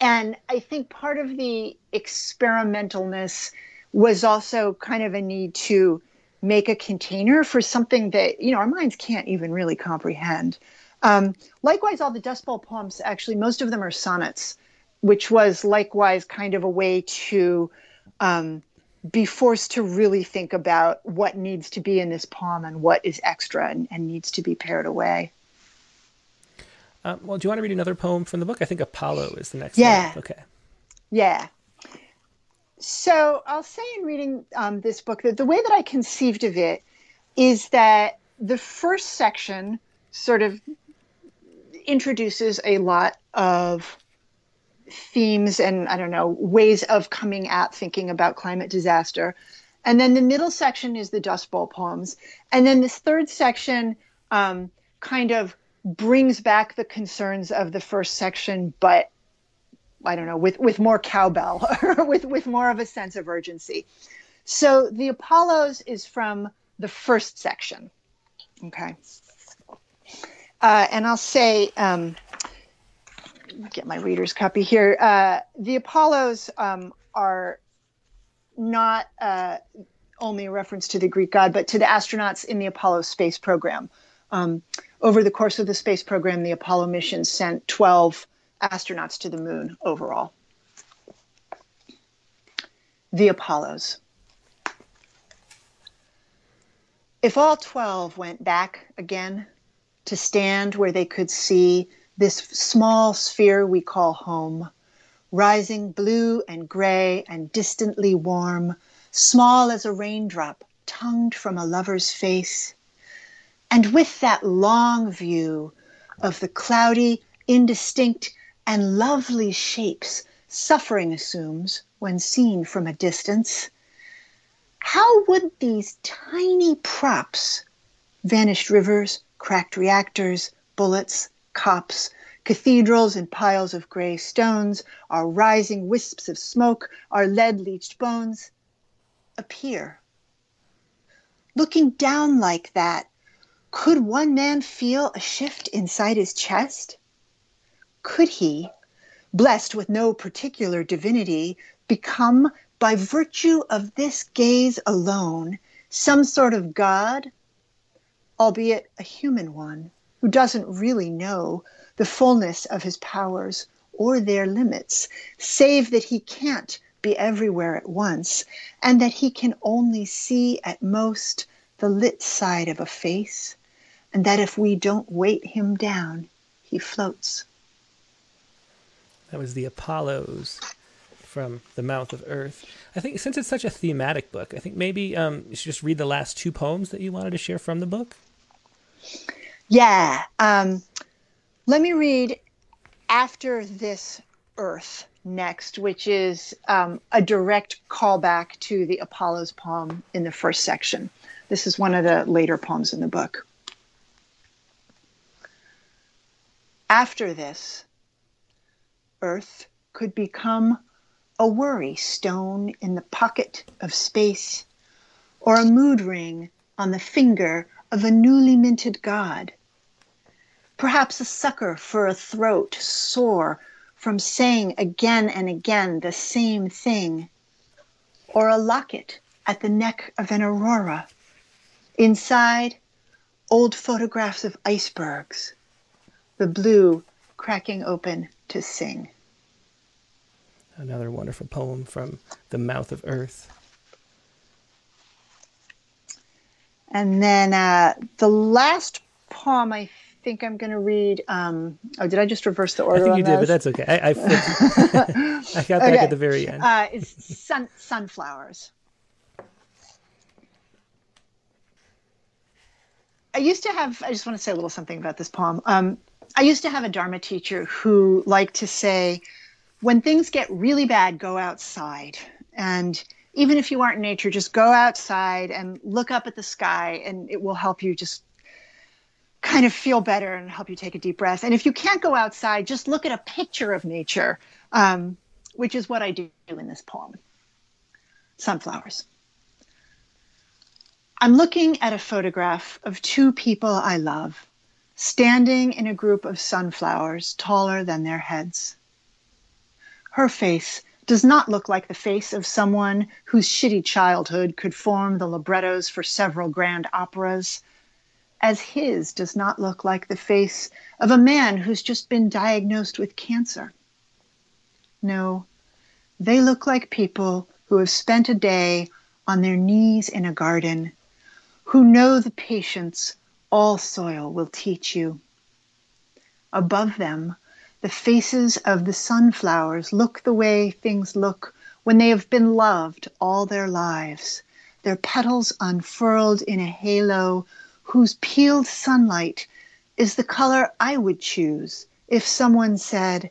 and i think part of the experimentalness was also kind of a need to make a container for something that you know our minds can't even really comprehend um, likewise all the dust bowl poems actually most of them are sonnets which was likewise kind of a way to um, be forced to really think about what needs to be in this poem and what is extra and, and needs to be pared away. Um, well, do you want to read another poem from the book? I think Apollo is the next yeah. one. Okay. Yeah. So I'll say in reading um, this book that the way that I conceived of it is that the first section sort of introduces a lot of themes and I don't know ways of coming at thinking about climate disaster. And then the middle section is the Dust Bowl poems, and then this third section um, kind of brings back the concerns of the first section, but I don't know with with more cowbell (laughs) with with more of a sense of urgency. So the Apollos is from the first section. Okay. Uh, and I'll say um, get my reader's copy here. Uh, the Apollos um, are not uh, only a reference to the Greek god, but to the astronauts in the Apollo space program. Um, over the course of the space program, the Apollo mission sent 12 astronauts to the moon overall. The Apollos. If all 12 went back again to stand where they could see this small sphere we call home, rising blue and gray and distantly warm, small as a raindrop tongued from a lover's face. And with that long view of the cloudy, indistinct, and lovely shapes suffering assumes when seen from a distance, how would these tiny props, vanished rivers, cracked reactors, bullets, cops, cathedrals and piles of gray stones, our rising wisps of smoke, our lead leached bones appear. Looking down like that, could one man feel a shift inside his chest? Could he, blessed with no particular divinity, become, by virtue of this gaze alone, some sort of God, albeit a human one? who doesn't really know the fullness of his powers or their limits, save that he can't be everywhere at once, and that he can only see at most the lit side of a face, and that if we don't weight him down, he floats. That was the Apollos from the mouth of Earth. I think since it's such a thematic book, I think maybe um, you should just read the last two poems that you wanted to share from the book. Yeah. Um, let me read After This Earth next, which is um, a direct callback to the Apollo's poem in the first section. This is one of the later poems in the book. After this, Earth could become a worry stone in the pocket of space, or a mood ring on the finger of a newly minted god. Perhaps a sucker for a throat sore from saying again and again the same thing. Or a locket at the neck of an aurora. Inside, old photographs of icebergs, the blue cracking open to sing. Another wonderful poem from The Mouth of Earth. And then uh, the last poem I think I'm going to read. Um, oh, did I just reverse the order? I think you did, but that's okay. I, I, (laughs) (laughs) I got back at the very end. Uh, it's sun, sunflowers. I used to have. I just want to say a little something about this poem. Um, I used to have a Dharma teacher who liked to say, when things get really bad, go outside. And even if you aren't in nature, just go outside and look up at the sky, and it will help you just kind of feel better and help you take a deep breath. And if you can't go outside, just look at a picture of nature, um, which is what I do in this poem Sunflowers. I'm looking at a photograph of two people I love standing in a group of sunflowers taller than their heads. Her face does not look like the face of someone whose shitty childhood could form the librettos for several grand operas, as his does not look like the face of a man who's just been diagnosed with cancer. No, they look like people who have spent a day on their knees in a garden, who know the patience all soil will teach you. Above them, the faces of the sunflowers look the way things look when they have been loved all their lives, their petals unfurled in a halo whose peeled sunlight is the color I would choose if someone said,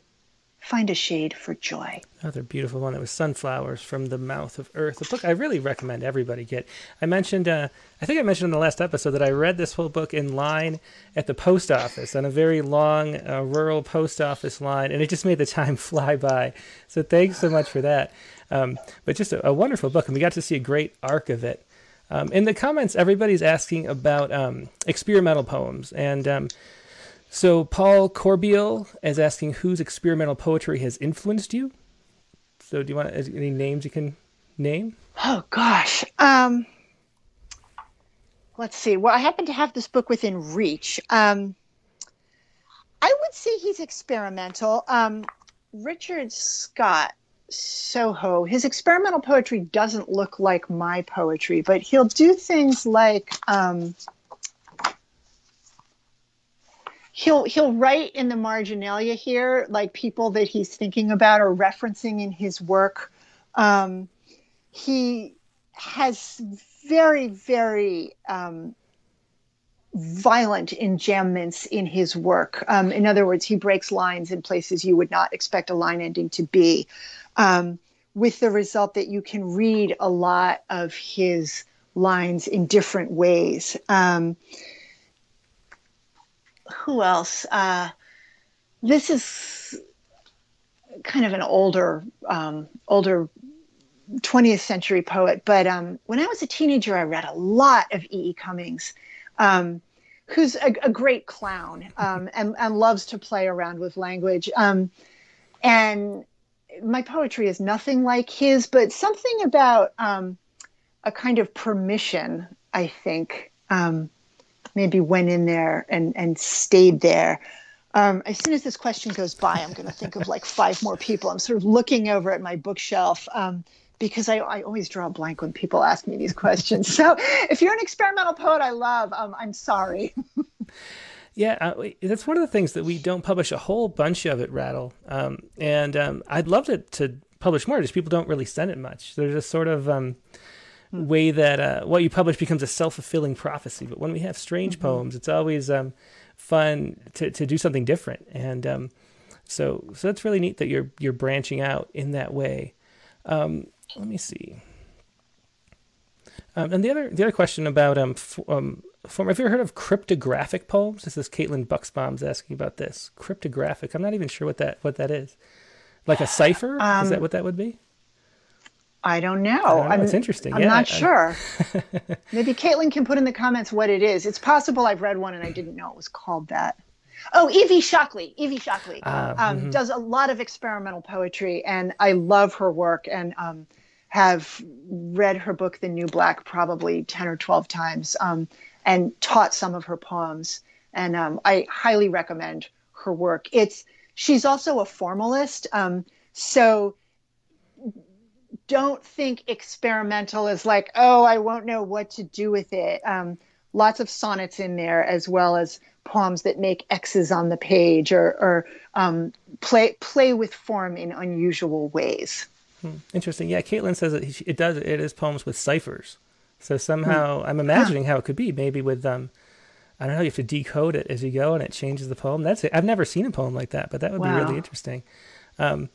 find a shade for joy. Another beautiful one that was Sunflowers from the Mouth of Earth. A book I really recommend everybody get. I mentioned, uh, I think I mentioned in the last episode that I read this whole book in line at the post office on a very long uh, rural post office line, and it just made the time (laughs) fly by. So thanks so much for that. Um, but just a, a, wonderful book, and we got to see a great arc of it. Um, in the comments, everybody's asking about um, experimental poems, and um, so Paul Corbeil is asking whose experimental poetry has influenced you. So do you want any names you can name? Oh gosh. Um, let's see. Well, I happen to have this book within reach. Um, I would say he's experimental. Um, Richard Scott Soho, his experimental poetry doesn't look like my poetry, but he'll do things like um, he'll he'll write in the marginalia here like people that he's thinking about or referencing in his work. Um, he has very very um, violent enjambments in his work. Um, in other words he breaks lines in places you would not expect a line ending to be um, with the result that you can read a lot of his lines in different ways. Um, who else? Uh, this is kind of an older, um, older 20th century poet. But um, when I was a teenager, I read a lot of E. E. Cummings, um, who's a, a, great clown um, and, and, loves to play around with language. Um, and my poetry is nothing like his, but something about um, a kind of permission, I think, um, maybe went in there and, and stayed there. Um, as soon as this question goes by, I'm going to think of like five more people. I'm sort of looking over at my bookshelf um, because I, I, always draw a blank when people ask me these questions. So if you're an experimental poet I love, um, I'm sorry. (laughs) yeah, uh, that's one of the things that we don't publish a whole bunch of at Rattle. Um, and um, I'd love to, to publish more, just people don't really send it much. They're just sort of um, way that uh, what you publish becomes a self fulfilling prophecy. But when we have strange mm-hmm. poems, it's always um, fun to, to do something different. And um, so so that's really neat that you're you're branching out in that way. Um, let me see. Um, and the other the other question about um, um form. Have you ever heard of cryptographic poems? This is Caitlin Bucksbaum's asking about this. Cryptographic. I'm not even sure what that what that is. Like a cipher? Um, is that what that would be? I don't know. I am it's interesting. I'm yeah, not I, sure. (laughs) Maybe Caitlin can put in the comments what it is. It's possible I've read one and I didn't know it was called that. Oh, Evie Shockley. Evie Shockley uh, um, mm-hmm. does a lot of experimental poetry, and I love her work and um, have read her book, The New Black, probably 10 or 12 times um, and taught some of her poems. And um, I highly recommend her work. It's she's also a formalist, um, so don't think experimental is like, oh, I won't know what to do with it. Um, lots of sonnets in there, as well as poems that make X's on the page or, or um, play play with form in unusual ways. Hmm. Interesting. Yeah, Caitlin says it, it does. It is poems with ciphers. So somehow hmm. I'm imagining how it could be. Maybe with um, I don't know. You have to decode it as you go, and it changes the poem. That's it. I've never seen a poem like that, but that would wow. be really interesting. Um,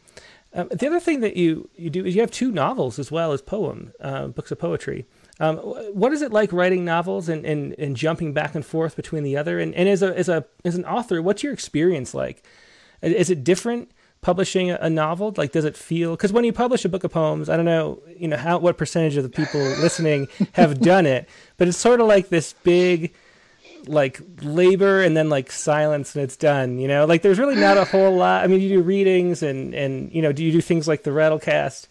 um, the other thing that you you do is you have two novels as well as poem uh, books of poetry. Um, what is it like writing novels and, and, and jumping back and forth between the other? And, and as a as a as an author, what's your experience like? Is it different publishing a novel? Like, does it feel? Because when you publish a book of poems, I don't know, you know, how what percentage of the people (laughs) listening have done it, but it's sort of like this big like labor and then like silence and it's done you know like there's really not a whole lot i mean you do readings and and you know do you do things like the rattlecast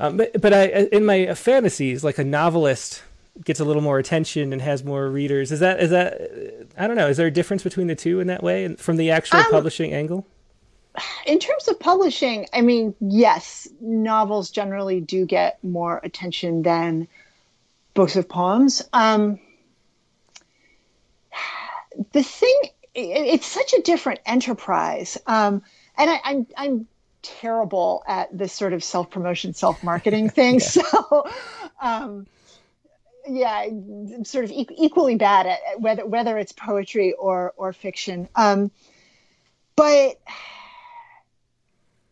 um, but but I in my fantasies, like a novelist gets a little more attention and has more readers. Is that is that I don't know. Is there a difference between the two in that way, from the actual um, publishing angle? In terms of publishing, I mean, yes, novels generally do get more attention than books of poems. Um, the thing it's such a different enterprise. Um, and I, I'm, I'm terrible at this sort of self promotion, self marketing (laughs) thing. yeah. So, um, yeah, I'm sort of e- equally bad at, at, whether whether it's poetry or or fiction. Um, but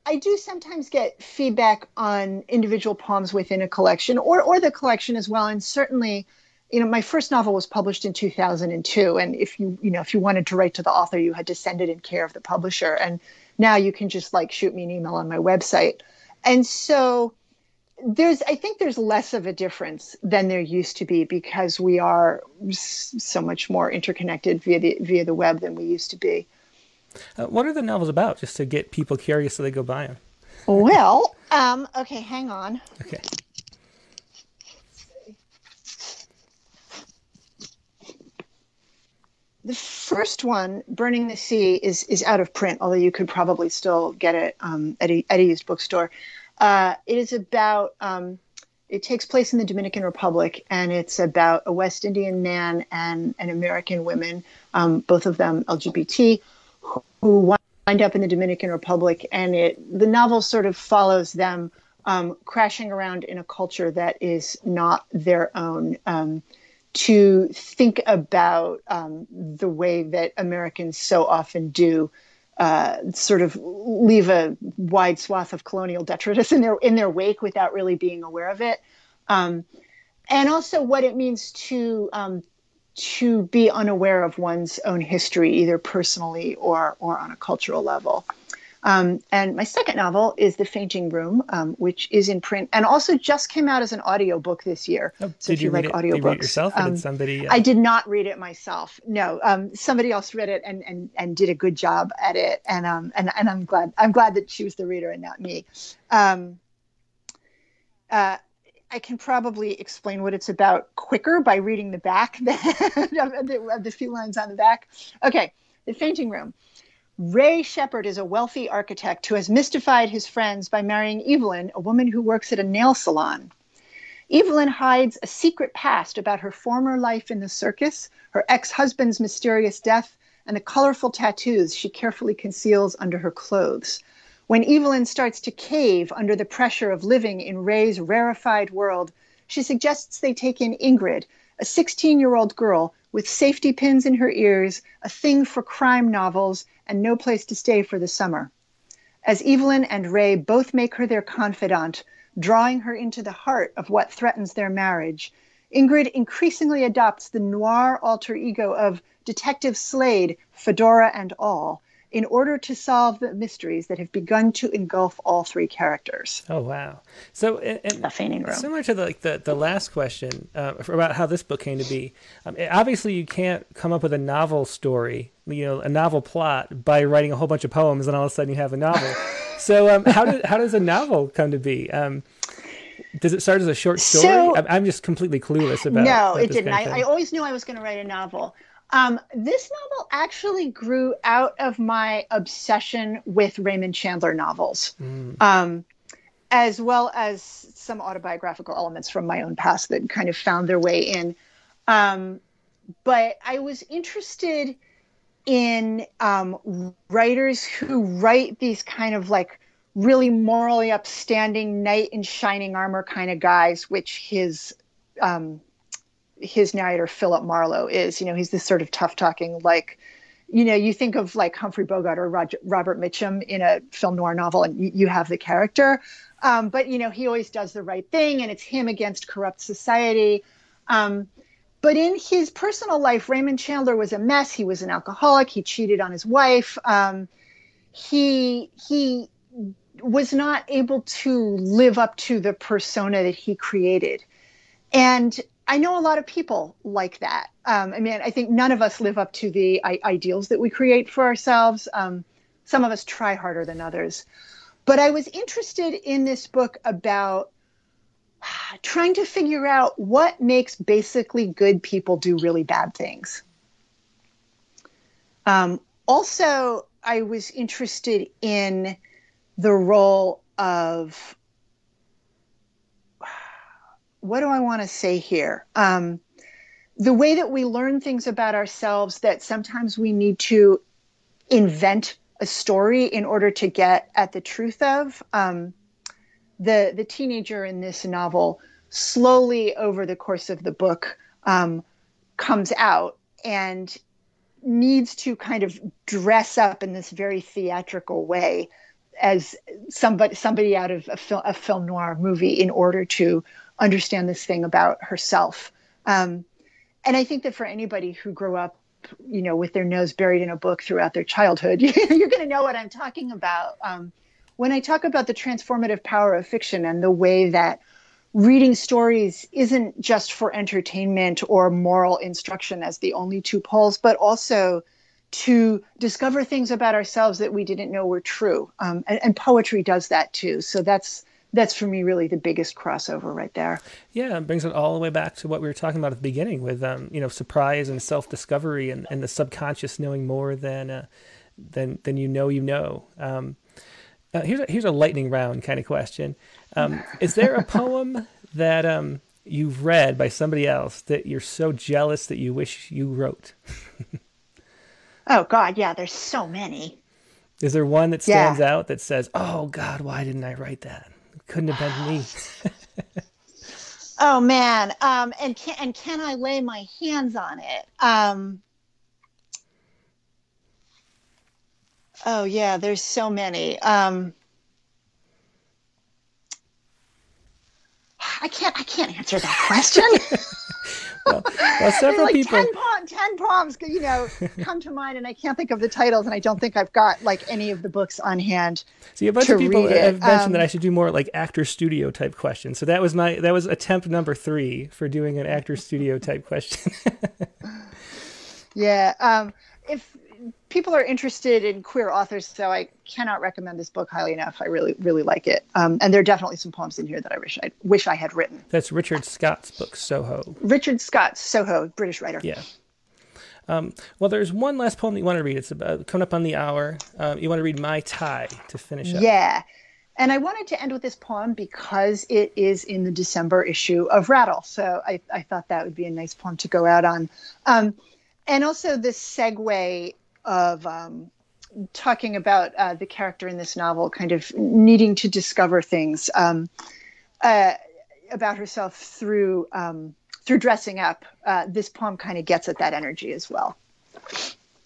I do sometimes get feedback on individual poems within a collection or or the collection as well, and certainly you know my first novel was published in 2002 and if you you know if you wanted to write to the author you had to send it in care of the publisher and now you can just like shoot me an email on my website. And so there's I think there's less of a difference than there used to be because we are so much more interconnected via the via the web than we used to be. Uh, what are the novels about? Just to get people curious so they go buy them. well, um, okay, hang on. Okay. The first one, Burning the Sea, is is out of print, although you could probably still get it um, at, a, at a used bookstore. Uh, it is about, um, it takes place in the Dominican Republic, and it's about a West Indian man and an American woman, um, both of them LGBT, who wind up in the Dominican Republic. And it the novel sort of follows them um, crashing around in a culture that is not their own. To think about um, the way that Americans so often do. Uh, sort of leave a wide swath of colonial detritus in their in their wake without really being aware of it, um, and also what it means to um, to be unaware of one's own history, either personally or or on a cultural level. Um, and my second novel is The Fainting Room, um, which is in print and also just came out as an audiobook this year. Oh, so did you, you like audiobooks, did you read it yourself or um, did somebody? Uh... I did not read it myself. No, um, somebody else read it and, and, and did a good job at it. And, um, and, and I'm glad, I'm glad that she was the reader and not me. Um, uh, I can probably explain what it's about quicker by reading the back (laughs) of, the, of the few lines on the back. Okay, The Fainting Room. Ray Shepard is a wealthy architect who has mystified his friends by marrying Evelyn, a woman who works at a nail salon. Evelyn hides a secret past about her former life in the circus, her ex husband's mysterious death, and the colorful tattoos she carefully conceals under her clothes. When Evelyn starts to cave under the pressure of living in Ray's rarefied world, she suggests they take in Ingrid, a 16 year old girl with safety pins in her ears, a thing for crime novels, and no place to stay for the summer. As Evelyn and Ray both make her their confidant, drawing her into the heart of what threatens their marriage, Ingrid increasingly adopts the noir alter ego of Detective Slade, fedora and all, in order to solve the mysteries that have begun to engulf all three characters. Oh wow! So and, the fainting room. Similar to the like the, the last question uh, about how this book came to be. Um, obviously, you can't come up with a novel story, you know, a novel plot by writing a whole bunch of poems, and all of a sudden you have a novel. (laughs) so um, how did how does a novel come to be? Um, does it start as a short story? So, I'm just completely clueless about. No, it didn't. I, I, always knew I was going to write a novel. Um, this novel actually grew out of my obsession with Raymond Chandler novels, mm. um, as well as some autobiographical elements from my own past that kind of found their way in. Um, but I was interested in um, writers who write these kind of like really morally upstanding knight in shining armor kind of guys, which his um, his narrator Philip Marlowe is. You know, he's this sort of tough talking like. You know, you think of like Humphrey Bogart or Roger, Robert Mitchum in a film noir novel, and you, you have the character. Um, but you know, he always does the right thing, and it's him against corrupt society. Um, but in his personal life, Raymond Chandler was a mess. He was an alcoholic. He cheated on his wife. Um, he he was not able to live up to the persona that he created, and I know a lot of people like that. Um, I mean, I think none of us live up to the I- ideals that we create for ourselves. Um, some of us try harder than others. But I was interested in this book about (sighs) trying to figure out what makes basically good people do really bad things. Um, also, I was interested in the role of what do I want to say here? Um, the way that we learn things about ourselves that sometimes we need to invent a story in order to get at the truth of. Um, the the teenager in this novel slowly over the course of the book um, comes out and needs to kind of dress up in this very theatrical way as somebody somebody out of a, fil- a film noir movie in order to understand this thing about herself. Um, and I think that for anybody who grew up, you know, with their nose buried in a book throughout their childhood, (laughs) you're going to know what I'm talking about. Um, when I talk about the transformative power of fiction and the way that reading stories isn't just for entertainment or moral instruction as the only two poles, but also to discover things about ourselves that we didn't know were true. Um, and, and, poetry does that too. So that's that's for me really the biggest crossover right there. Yeah, it brings it all the way back to what we were talking about at the beginning with um, you know surprise and self discovery and, and the subconscious knowing more than uh, than than you know you know. Um, uh, here's a, here's a lightning round kind of question. Um, (laughs) is there a poem that um, you've read by somebody else that you're so jealous that you wish you wrote? (laughs) oh God, yeah. There's so many. Is there one that stands yeah. out that says, "Oh God, why didn't I write that? Couldn't have been me." (laughs) oh man, um, and can and can I lay my hands on it? Um, Oh yeah, there's so many. Um, I can't. I can't answer that question. (laughs) well, well, several like people. 10, po- 10 poems, you know, (laughs) come to mind, and I can't think of the titles, and I don't think I've got like any of the books on hand. See, a bunch of people have mentioned um, that I should do more like actor studio type questions. So that was my that was attempt number three for doing an actor studio type question. (laughs) yeah. Um, if people are interested in queer authors, so I cannot recommend this book highly enough. I really, really like it. Um, and there are definitely some poems in here that I wish I wish I had written. That's Richard Scott's book, Soho. Richard Scott, Soho, British writer. Yeah. Um, well, there's one last poem that you want to read. It's about coming up on the hour. Um, you want to read My Tie to finish up. Yeah. And I wanted to end with this poem because it is in the December issue of Rattle. So I, I thought that would be a nice poem to go out on. Um, and also this segue of um, talking about uh, the character in this novel kind of needing to discover things um, uh, about herself through um, through dressing up. Uh, this poem kind of gets at that energy as well.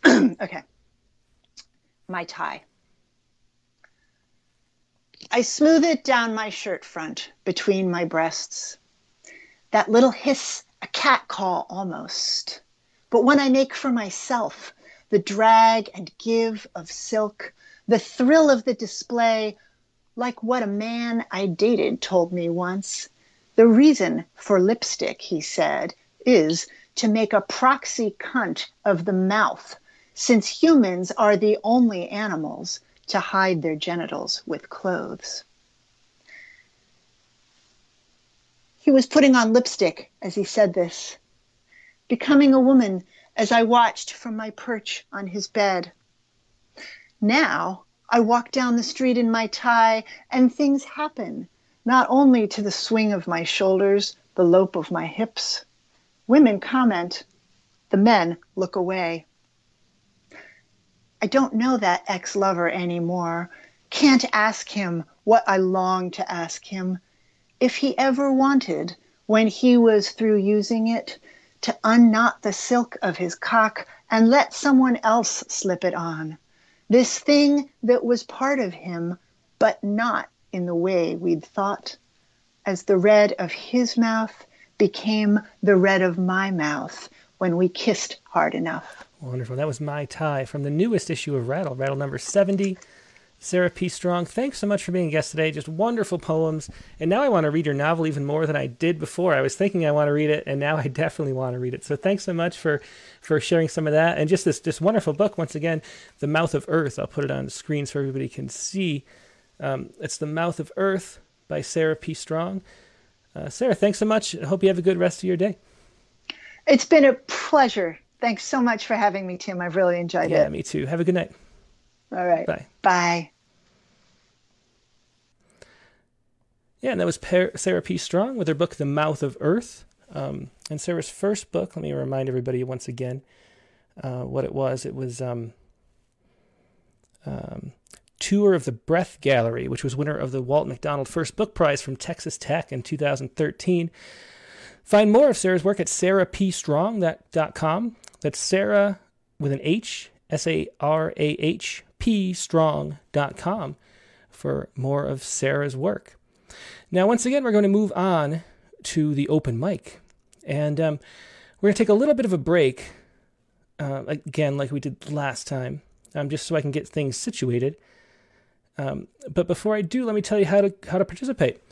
(clears throat) okay, my tie. I smooth it down my shirt front between my breasts. That little hiss, a cat call almost. But when I make for myself, the drag and give of silk, the thrill of the display, like what a man I dated told me once. The reason for lipstick, he said, is to make a proxy cunt of the mouth, since humans are the only animals to hide their genitals with clothes. He was putting on lipstick as he said this, becoming a woman as I watched from my perch on his bed. Now I walk down the street in my tie and things happen, not only to the swing of my shoulders, the lope of my hips. Women comment, the men look away. I don't know that ex lover anymore. Can't ask him what I long to ask him. If he ever wanted, when he was through using it, to unknot the silk of his cock and let someone else slip it on. This thing that was part of him, but not in the way we'd thought. As the red of his mouth became the red of my mouth when we kissed hard enough. Wonderful. That was My Tie from the newest issue of Rattle, Rattle number 70. Sarah P. Strong, thanks so much for being a guest today. Just wonderful poems. And now I want to read your novel even more than I did before. I was thinking I want to read it, and now I (laughs) definitely want to read it. So thanks so much for, for sharing some of that. And just this, this wonderful book, once again, The Mouth of Earth. I'll put it on the screen so everybody can see. Um, it's The Mouth of Earth by Sarah P. Strong. Uh, Sarah, thanks so much. I hope you have a good rest of your day. It's been a pleasure. Thanks so much for having me, Tim. I've really enjoyed yeah, it. Yeah, me too. Have a good night. All right. Bye. Bye. Yeah, and that was Sarah P. Strong with her book, The Mouth of Earth. Um, and Sarah's first book, let me remind everybody once again uh, what it was. It was um, um, Tour of the Breath Gallery, which was winner of the Walt McDonald First Book Prize from Texas Tech in 2013. Find more of Sarah's work at sarahpstrong.com. That's Sarah with an H, S A R A H P strong.com for more of Sarah's work. Now, once again, we're going to move on to the open mic. And um, we're going to take a little bit of a break, uh, again, like we did last time, um, just so I can get things situated. Um, but before I do, let me tell you how to how to participate.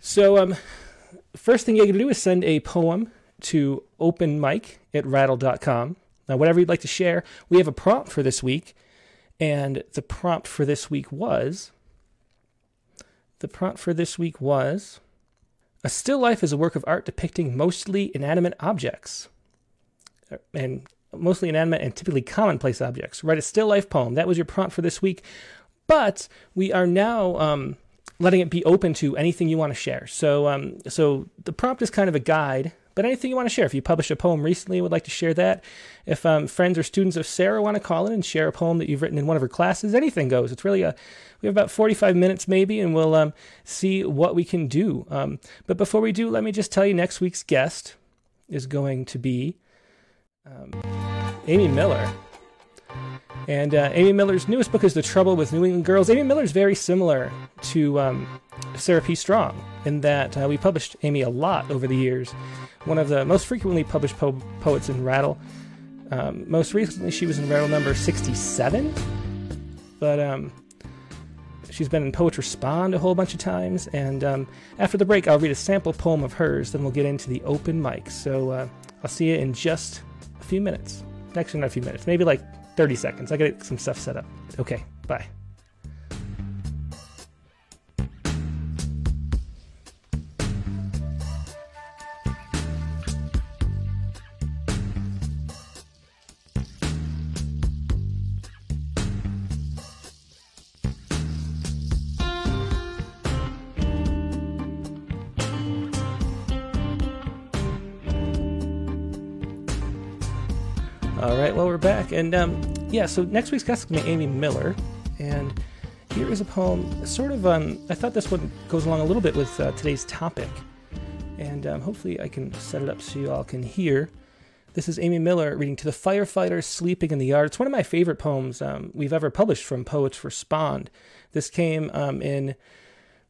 So, um, first thing you got to do is send a poem to openmic at rattle.com. Now, whatever you'd like to share, we have a prompt for this week, and the prompt for this week was the prompt for this week was A still life is a work of art depicting mostly inanimate objects. And mostly inanimate and typically commonplace objects. Write a still life poem. That was your prompt for this week. But we are now um, letting it be open to anything you want to share. So, um, so the prompt is kind of a guide anything you want to share. If you published a poem recently would like to share that, if um, friends or students of Sarah want to call in and share a poem that you've written in one of her classes, anything goes. It's really a we have about 45 minutes maybe, and we'll um, see what we can do. Um, but before we do, let me just tell you next week's guest is going to be um, Amy Miller. And uh, Amy Miller's newest book is The Trouble with New England Girls. Amy Miller is very similar to um, Sarah P. Strong in that uh, we published Amy a lot over the years. One of the most frequently published po- poets in Rattle. Um, most recently, she was in Rattle number 67. But um, she's been in Poets Respond a whole bunch of times. And um, after the break, I'll read a sample poem of hers. Then we'll get into the open mic. So uh, I'll see you in just a few minutes. Actually, not a few minutes, maybe like 30 seconds. I got get some stuff set up. Okay, bye. All right, well, we're back. And um, yeah, so next week's guest is going to be Amy Miller. And here is a poem, sort of, um, I thought this one goes along a little bit with uh, today's topic. And um, hopefully I can set it up so you all can hear. This is Amy Miller reading To the Firefighters Sleeping in the Yard. It's one of my favorite poems um, we've ever published from Poets Respond. This came um, in,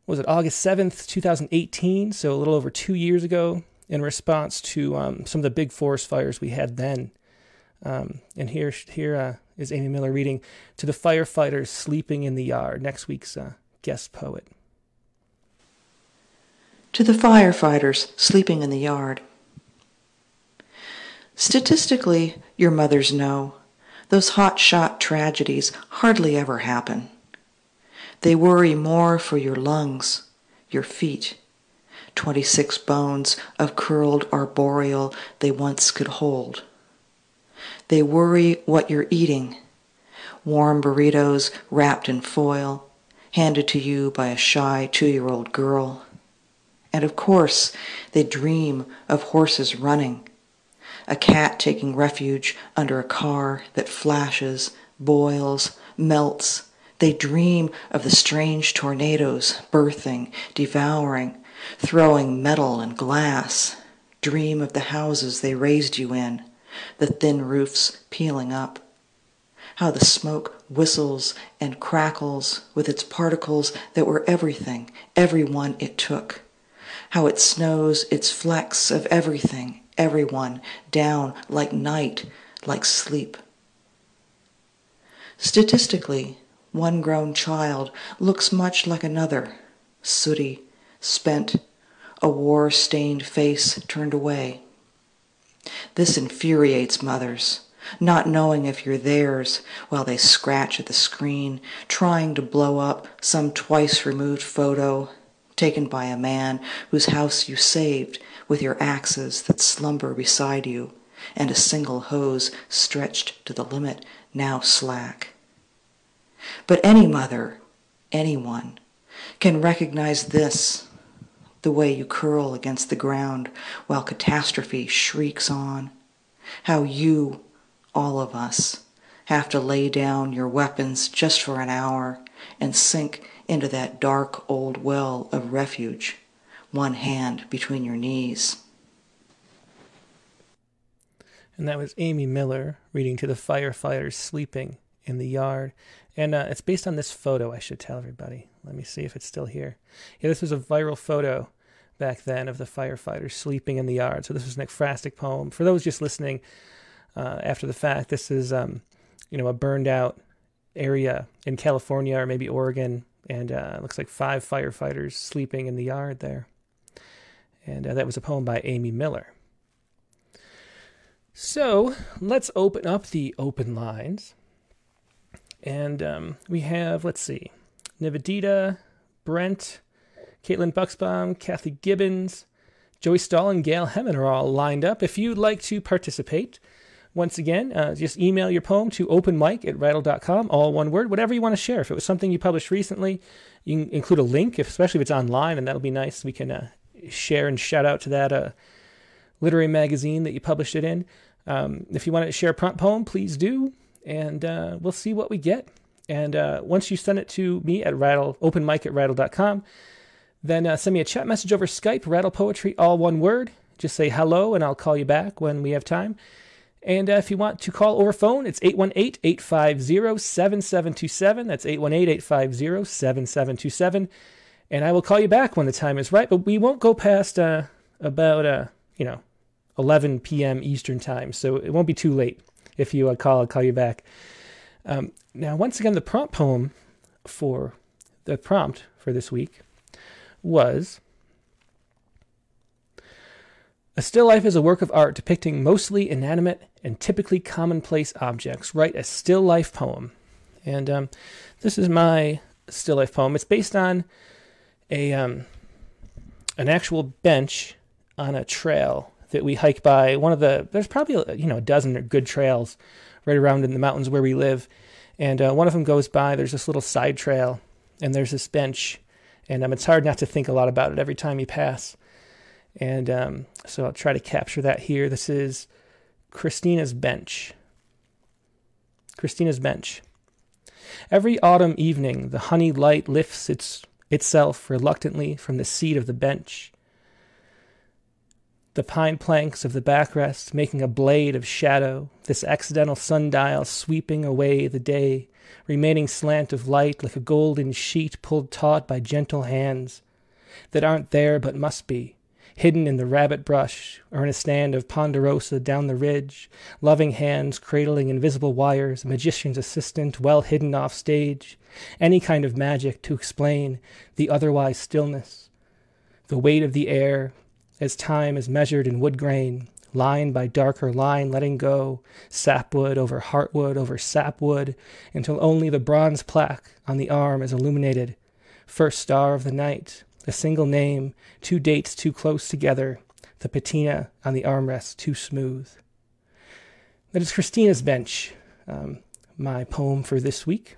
was it August 7th, 2018, so a little over two years ago, in response to um, some of the big forest fires we had then um, and here, here uh, is Amy Miller reading to the firefighters sleeping in the yard. Next week's uh, guest poet. To the firefighters sleeping in the yard. Statistically, your mothers know those hot shot tragedies hardly ever happen. They worry more for your lungs, your feet, twenty-six bones of curled arboreal they once could hold. They worry what you're eating. Warm burritos wrapped in foil, handed to you by a shy two-year-old girl. And of course, they dream of horses running, a cat taking refuge under a car that flashes, boils, melts. They dream of the strange tornadoes birthing, devouring, throwing metal and glass. Dream of the houses they raised you in, the thin roofs peeling up. How the smoke whistles and crackles with its particles that were everything, everyone it took. How it snows its flecks of everything, everyone, down like night, like sleep. Statistically, one grown child looks much like another, sooty, spent, a war-stained face turned away. This infuriates mothers, not knowing if you're theirs while they scratch at the screen, trying to blow up some twice-removed photo taken by a man whose house you saved with your axes that slumber beside you and a single hose stretched to the limit now slack. But any mother, anyone, can recognize this the way you curl against the ground while catastrophe shrieks on. How you, all of us, have to lay down your weapons just for an hour and sink into that dark old well of refuge, one hand between your knees. And that was Amy Miller reading to the firefighters sleeping in the yard. And uh, it's based on this photo, I should tell everybody. Let me see if it's still here. Yeah, this was a viral photo back then of the firefighters sleeping in the yard. So this was an ekphrastic poem. For those just listening uh, after the fact, this is, um, you know, a burned out area in California or maybe Oregon. And uh, looks like five firefighters sleeping in the yard there. And uh, that was a poem by Amy Miller. So let's open up the open lines. And um, we have, let's see, Nivedita, Brent, Caitlin Buxbaum, Kathy Gibbons, Joey Stahl, and Gail Hemmon are all lined up. If you'd like to participate, once again, uh, just email your poem to openmic at rattle.com, all one word, whatever you want to share. If it was something you published recently, you can include a link, if, especially if it's online, and that'll be nice. We can uh, share and shout out to that uh, literary magazine that you published it in. Um, if you want to share a prompt poem, please do and uh, we'll see what we get. And uh, once you send it to me at rattle openmic at rattle.com, then uh, send me a chat message over Skype, rattle poetry, all one word. Just say hello, and I'll call you back when we have time. And uh, if you want to call over phone, it's 818 850 7727. That's 818 850 7727. And I will call you back when the time is right, but we won't go past uh, about, uh, you know, 11 p.m. Eastern time, so it won't be too late if you uh, call, I'll call you back. Um, now, once again, the prompt poem for the prompt for this week was A still life is a work of art depicting mostly inanimate and typically commonplace objects. Write a still life poem. And um, this is my still life poem. It's based on a um, an actual bench on a trail that we hike by. One of the there's probably you know a dozen good trails right around in the mountains where we live, and uh, one of them goes by. There's this little side trail, and there's this bench, and um, it's hard not to think a lot about it every time you pass. And um, so I'll try to capture that here. This is Christina's bench. Christina's bench. Every autumn evening, the honey light lifts its itself reluctantly from the seat of the bench the pine planks of the backrest making a blade of shadow, this accidental sundial sweeping away the day, remaining slant of light like a golden sheet pulled taut by gentle hands that aren't there but must be, hidden in the rabbit brush or in a stand of ponderosa down the ridge, loving hands cradling invisible wires, a magician's assistant well hidden off stage, any kind of magic to explain the otherwise stillness, the weight of the air, as time is measured in wood grain, line by darker line letting go, sapwood over heartwood over sapwood, until only the bronze plaque on the arm is illuminated. First star of the night, a single name, two dates too close together, the patina on the armrest too smooth. That is Christina's Bench, um, my poem for this week.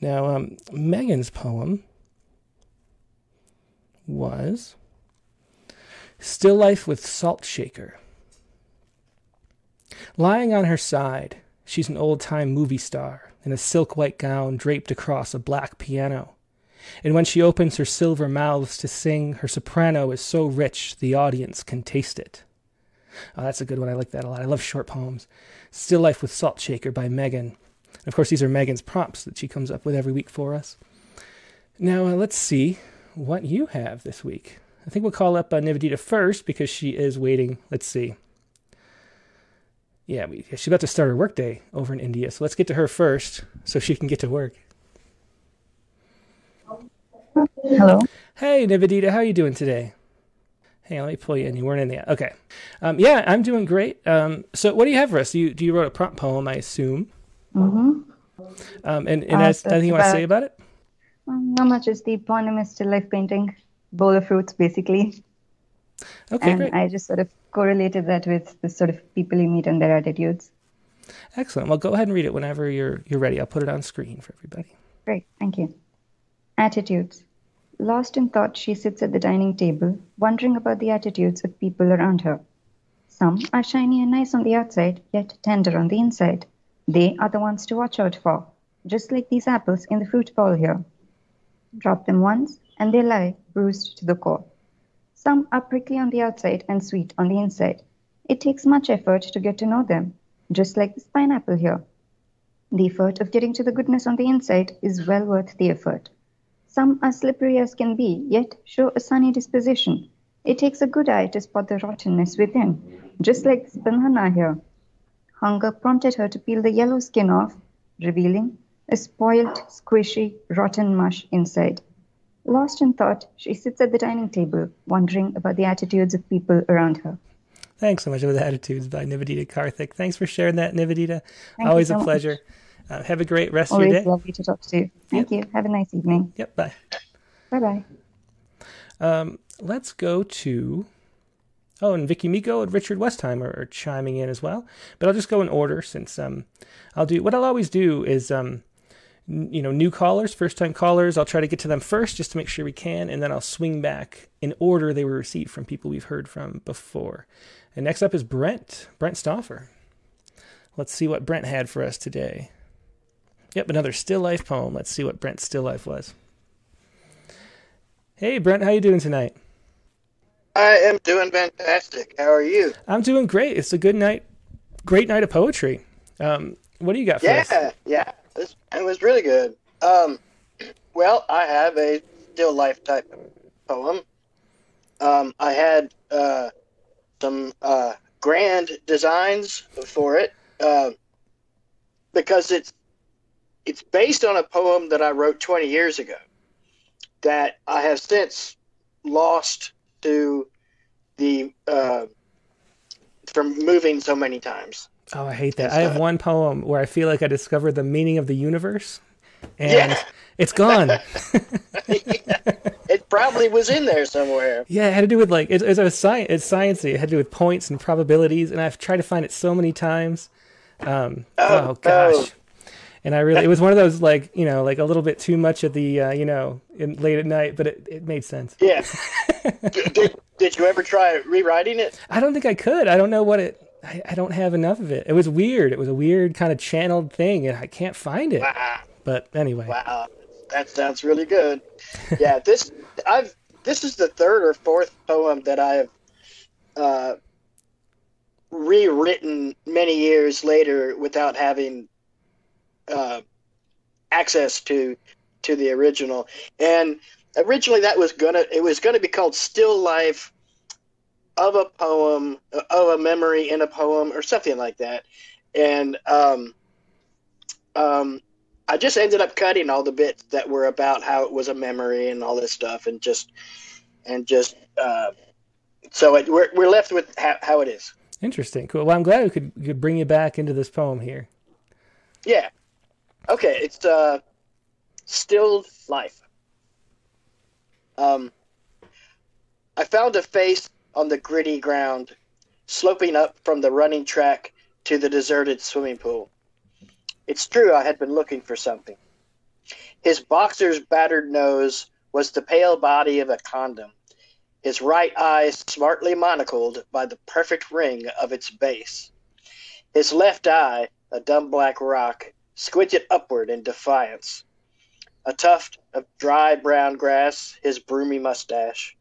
Now, um, Megan's poem was Still Life with Salt Shaker. Lying on her side, she's an old time movie star in a silk white gown draped across a black piano. And when she opens her silver mouths to sing, her soprano is so rich the audience can taste it. Oh, that's a good one. I like that a lot. I love short poems. Still Life with Salt Shaker by Megan. Of course, these are Megan's prompts that she comes up with every week for us. Now, uh, let's see what you have this week. I think we'll call up uh, Nivedita first because she is waiting. Let's see. Yeah, we, she's about to start her workday over in India. So let's get to her first so she can get to work. Hello. Hey, Nivedita, how are you doing today? Hey, let me pull you in. You weren't in yet. Okay. Um, yeah, I'm doing great. Um, so, what do you have for us? Do you, do you wrote a prompt poem, I assume? Mm-hmm. Um, and and uh, anything you want to say about it? Um, not much. Is the poem is still life painting, bowl of fruits, basically. Okay, and great. I just sort of correlated that with the sort of people you meet and their attitudes. Excellent. Well, go ahead and read it whenever you're you're ready. I'll put it on screen for everybody. Great, thank you. Attitudes. Lost in thought, she sits at the dining table, wondering about the attitudes of people around her. Some are shiny and nice on the outside, yet tender on the inside. They are the ones to watch out for, just like these apples in the fruit bowl here. Drop them once, and they lie, bruised to the core. Some are prickly on the outside and sweet on the inside. It takes much effort to get to know them, just like this pineapple here. The effort of getting to the goodness on the inside is well worth the effort. Some are slippery as can be, yet show a sunny disposition. It takes a good eye to spot the rottenness within, just like this banana here. Hunger prompted her to peel the yellow skin off, revealing a spoiled, squishy, rotten mush inside. Lost in thought, she sits at the dining table, wondering about the attitudes of people around her. Thanks so much for the attitudes by Nivedita Karthik. Thanks for sharing that, Nivedita. Thank Always so a pleasure. Uh, have a great rest Always of your day. lovely to talk to you. Thank you. Have a nice evening. Yep, bye. Bye bye. Um, let's go to. Oh, and Vicky Miko and Richard Westheimer are chiming in as well. But I'll just go in order since um, I'll do what I'll always do is um, you know new callers, first time callers. I'll try to get to them first just to make sure we can, and then I'll swing back in order they were received from people we've heard from before. And next up is Brent, Brent Stoffer. Let's see what Brent had for us today. Yep, another still life poem. Let's see what Brent's still life was. Hey Brent, how you doing tonight? I am doing fantastic. How are you? I'm doing great. It's a good night, great night of poetry. Um, what do you got for us? Yeah, yeah. This, it was really good. Um, well, I have a still life type poem. Um, I had uh, some uh, grand designs for it uh, because it's it's based on a poem that I wrote 20 years ago that I have since lost to the uh, from moving so many times. Oh, I hate that. I have one poem where I feel like I discovered the meaning of the universe, and Yeah. it's gone. (laughs) It probably was in there somewhere. yeah, it had to do with like it's, it's a science. It's sciencey. It had to do with points and probabilities, and I've tried to find it so many times. Um, oh, Oh, gosh. oh. And I really, it was one of those like you know, like a little bit too much at the uh, you know, in, late at night, but it, it made sense. Yeah. (laughs) D- did, did you ever try rewriting it? I don't think I could. I don't know what it. I, I don't have enough of it. It was weird. It was a weird kind of channeled thing, and I can't find it. Wow. But anyway, Wow. That sounds really good. Yeah, (laughs) this I've this is the third or fourth poem that I've uh, rewritten many years later without having uh, access to to the original. And originally that was gonna it was gonna be called Still Life of a poem of a memory in a poem or something like that. And um, um, I just ended up cutting all the bits that were about how it was a memory and all this stuff, and just and just uh, so it, we're we're left with how, how it is. interesting, cool. Well, I'm glad we could could bring you back into this poem here. Yeah. Okay. It's uh, still life. Um, I found a face on the gritty ground, sloping up from the running track to the deserted swimming pool. It's true I had been looking for something. His boxer's battered nose was the pale body of a condom, his right eye smartly monocled by the perfect ring of its base. His left eye, a dumb black rock, squinted upward in defiance. A tuft of dry brown grass, his broomy mustache.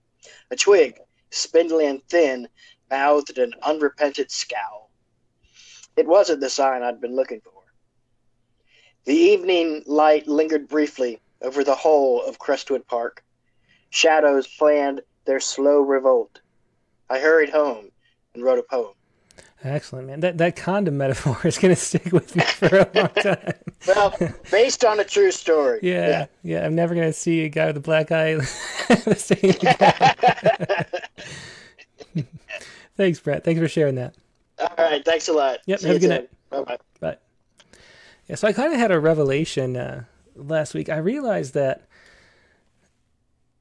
A twig, spindly and thin, mouthed an unrepentant scowl. It wasn't the sign I'd been looking for. The evening light lingered briefly over the whole of Crestwood Park. Shadows planned their slow revolt. I hurried home and wrote a poem. Excellent, man. That that condom metaphor (laughs) is going to stick with me for a long (laughs) time. Well, (laughs) based on a true story. Yeah, yeah. yeah I'm never going to see a guy with a black eye. (laughs) (laughs) Thanks, Brett. Thanks for sharing that. All right. Thanks a lot. Yep. See have a good night. Bye-bye. Bye. Yeah. So I kind of had a revelation uh, last week. I realized that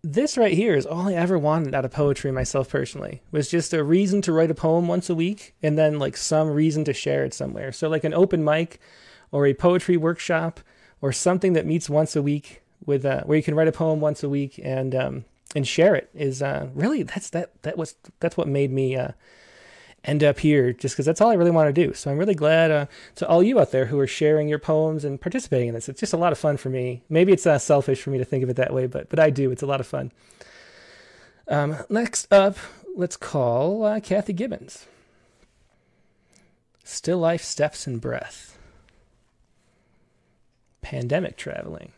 this right here is all I ever wanted out of poetry myself personally was just a reason to write a poem once a week and then like some reason to share it somewhere. So like an open mic or a poetry workshop or something that meets once a week with uh, where you can write a poem once a week and um, and share it is uh, really that's that that was that's what made me uh, end up here just because that's all I really want to do. So I'm really glad uh, to all you out there who are sharing your poems and participating in this. It's just a lot of fun for me. Maybe it's uh, selfish for me to think of it that way, but but I do. It's a lot of fun. Um, next up, let's call uh, Kathy Gibbons. Still life, steps, and breath. Pandemic traveling.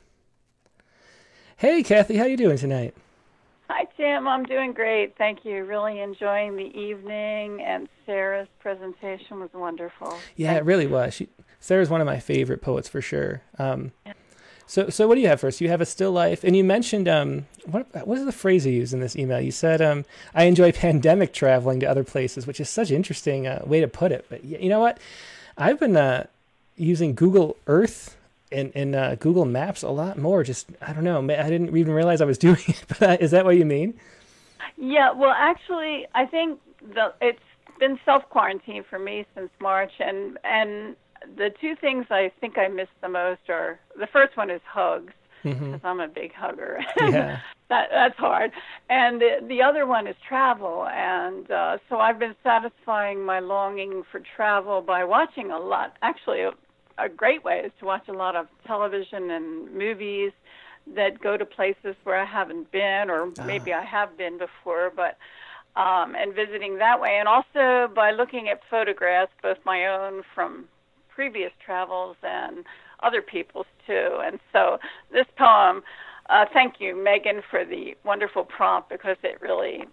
Hey, Kathy, how you doing tonight? Hi, Tim. I'm doing great. Thank you. Really enjoying the evening, and Sarah's presentation was wonderful. Yeah, Thank it really was. She, Sarah's one of my favorite poets for sure. Um, yeah. So, so what do you have first? You have a still life, and you mentioned um, what what is the phrase you used in this email? You said um, I enjoy pandemic traveling to other places, which is such an interesting uh, way to put it. But you know what? I've been uh, using Google Earth in in uh, Google Maps a lot more. Just I don't know. I didn't even realize I was (laughs) doing it. But is that what you mean? Yeah. Well, actually, I think the it's been self quarantine for me since March, and and the two things I think I miss the most are the first one is hugs because mm-hmm. I'm a big hugger. (laughs) Yeah. that that's hard. And the, the other one is travel, and uh, so I've been satisfying my longing for travel by watching a lot. Actually, a great way is to watch a lot of television and movies that go to places where I haven't been, or ah. maybe I have been before, but um, and visiting that way, and also by looking at photographs, both my own from previous travels and other people's too. And so this poem, uh, thank you, Megan, for the wonderful prompt because it really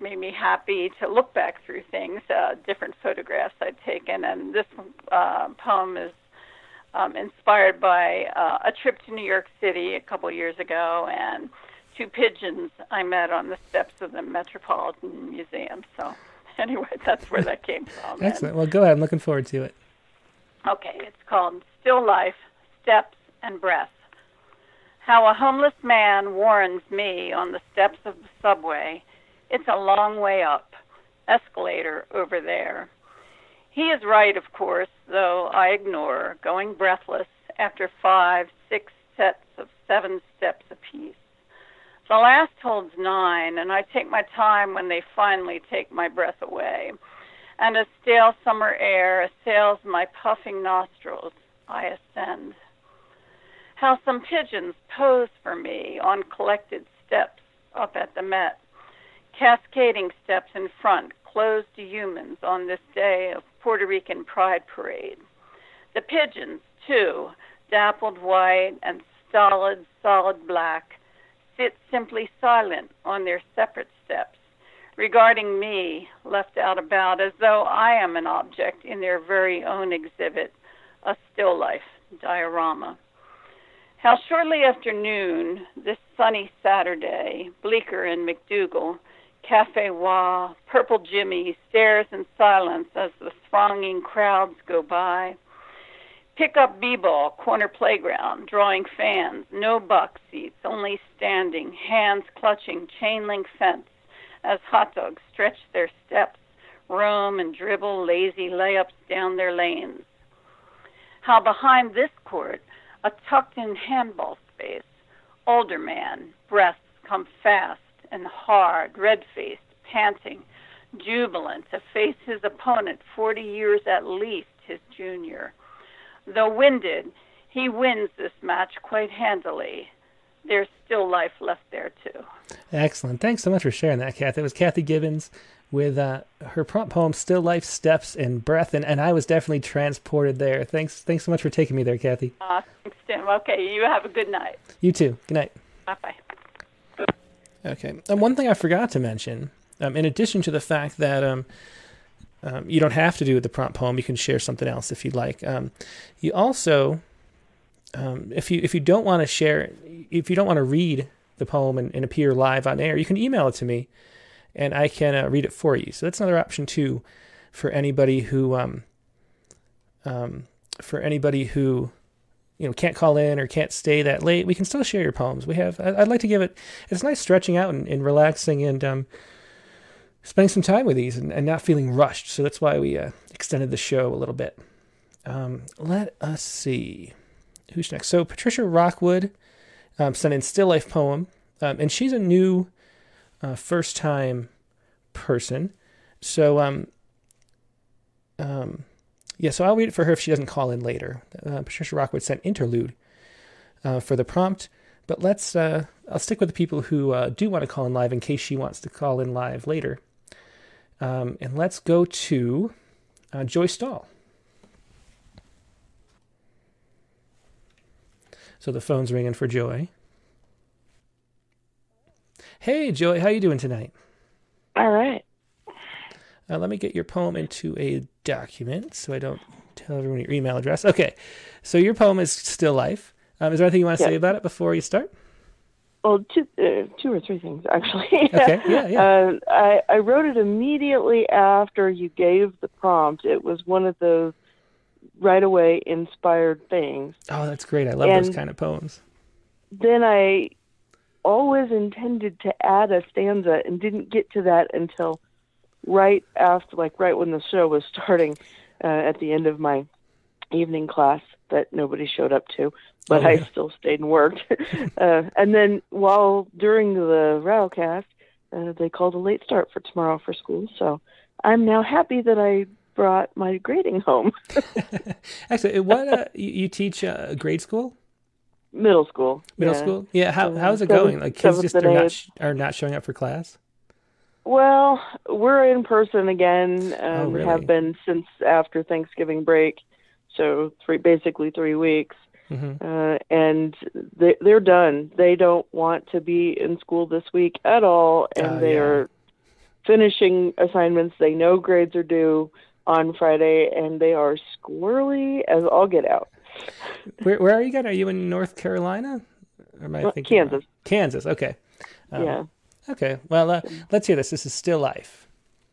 made me happy to look back through things, uh, different photographs I'd taken. And this uh, poem is um, inspired by uh, a trip to New York City a couple years ago and two pigeons I met on the steps of the Metropolitan Museum. So, (laughs) anyway, that's where that came (laughs) from. Excellent. well, go ahead. I'm looking forward to it. Okay, it's called Still Life Steps and Breath. How a homeless man warns me on the steps of the subway. It's a long way up. Escalator over there. He is right, of course, though I ignore, going breathless after five, six sets of seven steps apiece. The last holds nine, and I take my time when they finally take my breath away. And a stale summer air assails my puffing nostrils. I ascend. How some pigeons pose for me on collected steps up at the Met, cascading steps in front, closed to humans on this day of Puerto Rican Pride Parade. The pigeons, too, dappled white and stolid, solid black, sit simply silent on their separate steps, regarding me, left out about, as though I am an object in their very own exhibit, a still life diorama. How shortly after noon, this sunny Saturday, Bleecker and MacDougal, Cafe Wha, Purple Jimmy stares in silence as the thronging crowds go by. Pick up b-ball, corner playground, drawing fans, no box seats, only standing, hands clutching chain link fence as hot dogs stretch their steps, roam and dribble lazy layups down their lanes. How behind this court, a tucked in handball space, older man, breaths come fast and hard, red faced, panting, jubilant to face his opponent 40 years at least his junior Though winded, he wins this match quite handily. There's still life left there, too. Excellent. Thanks so much for sharing that, Kathy. It was Kathy Gibbons with uh, her prompt poem "Still Life, Steps, and Breath," and, and I was definitely transported there. Thanks, thanks so much for taking me there, Kathy. Uh, thanks, Tim. Okay, you have a good night. You too. Good night. Bye bye. Okay. And one thing I forgot to mention, um, in addition to the fact that um, um, you don't have to do the prompt poem. You can share something else if you'd like. Um, you also, um, if you if you don't want to share, if you don't want to read the poem and, and, appear live on air, you can email it to me, and I can uh, read it for you. So that's another option too, for anybody who um, um, for anybody who you know can't call in or can't stay that late. We can still share your poems. We have. I'd like to give it. It's nice stretching out and, and relaxing and um, spending some time with these and, and not feeling rushed. So that's why we uh, extended the show a little bit. Um, let us see. Who's next? So Patricia Rockwood um, sent in Still Life poem, um, and she's a new uh, first time person. So, um, um, yeah, so I'll read it for her if she doesn't call in later. Uh, Patricia Rockwood sent interlude uh, for the prompt. But let's, uh, I'll stick with the people who uh, do want to call in live in case she wants to call in live later. Um, and let's go to uh, Joy Stahl. So the phone's ringing for Joy. Hey, Joy, how you doing tonight? All right. Uh, let me get your poem into a document so I don't tell everyone your email address. Okay, so your poem is Still Life. Um, is there anything you want to say about it before you start? Well, two, uh, two or three things actually. Okay, yeah, (laughs) yeah. Uh, I, I wrote it immediately after you gave the prompt. It was one of those right away inspired things. Oh, that's great. I love and those kind of poems. Then I always intended to add a stanza and didn't get to that until right after, like right when the show was starting uh, at the end of my evening class that nobody showed up to but oh, yeah. I still stayed and worked. (laughs) uh, and then while during the Rattlecast, uh, they called a late start for tomorrow for school. So I'm now happy that I brought my grading home. (laughs) Actually, what uh, you, you, teach uh, grade school? Middle school. Middle yeah. school. Yeah. How how's it going? Like kids just are not are not showing up for class. Well, we're in person again. Um, oh, really? Have been since after Thanksgiving break, so three basically three weeks. Mm-hmm. Uh, and they, they're done. They don't want to be in school this week at all, and uh, they yeah. are finishing assignments. They know grades are due on Friday, and they are squirrely as all get out. Where, where are you again? Are you in North Carolina? Or am I thinking Kansas. Wrong? Kansas. Okay. Um, yeah. Okay. Well, uh, let's hear this. This is Still Life.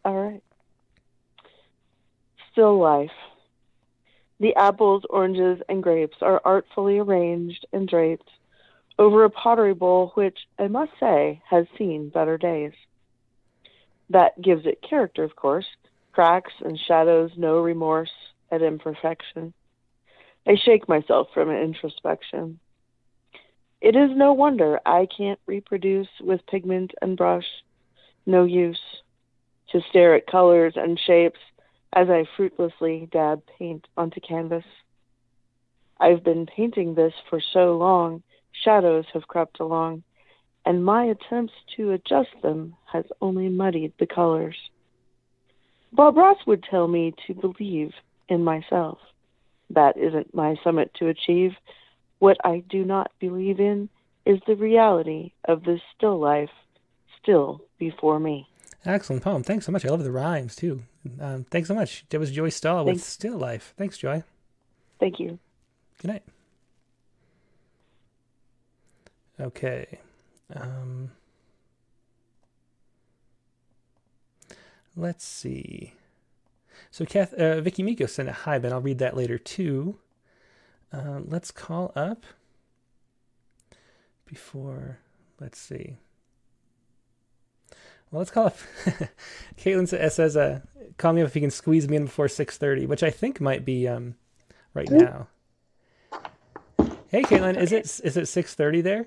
All right. Still Life. The apples, oranges, and grapes are artfully arranged and draped over a pottery bowl which, I must say, has seen better days. That gives it character, of course, cracks and shadows, no remorse at imperfection. I shake myself from introspection. It is no wonder I can't reproduce with pigment and brush. No use to stare at colors and shapes as I fruitlessly dab paint onto canvas. I've been painting this for so long, shadows have crept along, and my attempts to adjust them has only muddied the colors. Bob Ross would tell me to believe in myself. That isn't my summit to achieve. What I do not believe in is the reality of this still life still before me. Excellent poem. Thanks so much. I love the rhymes too. Um, thanks so much. That was Joy Stahl with Still Life. Thanks, Joy. Thank you. Good night. Okay. Um, let's see. So, Kath, uh, Vicky Miko sent a hi, but I'll read that later too. Um, let's call up before. Let's see. Well, let's call up. (laughs) Caitlin says, uh, "Call me up if you can squeeze me in before 6:30," which I think might be um, right now. Hey, Caitlin, okay. is it is it 6:30 there?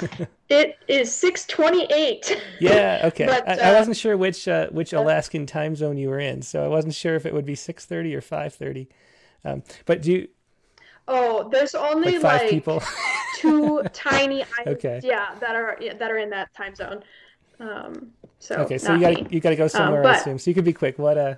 (laughs) it is 6:28. Yeah. Okay. but, uh, I, I, wasn't sure which uh, which Alaskan time zone you were in, so I wasn't sure if it would be 6:30 or 5:30. Um, but do you? Oh, there's only like five like people. (laughs) two tiny (laughs) islands, okay. yeah, that are yeah, that are in that time zone. Um, so okay, so you got you got to go um, somewhere, um, but, I assume. So you could be quick. What uh?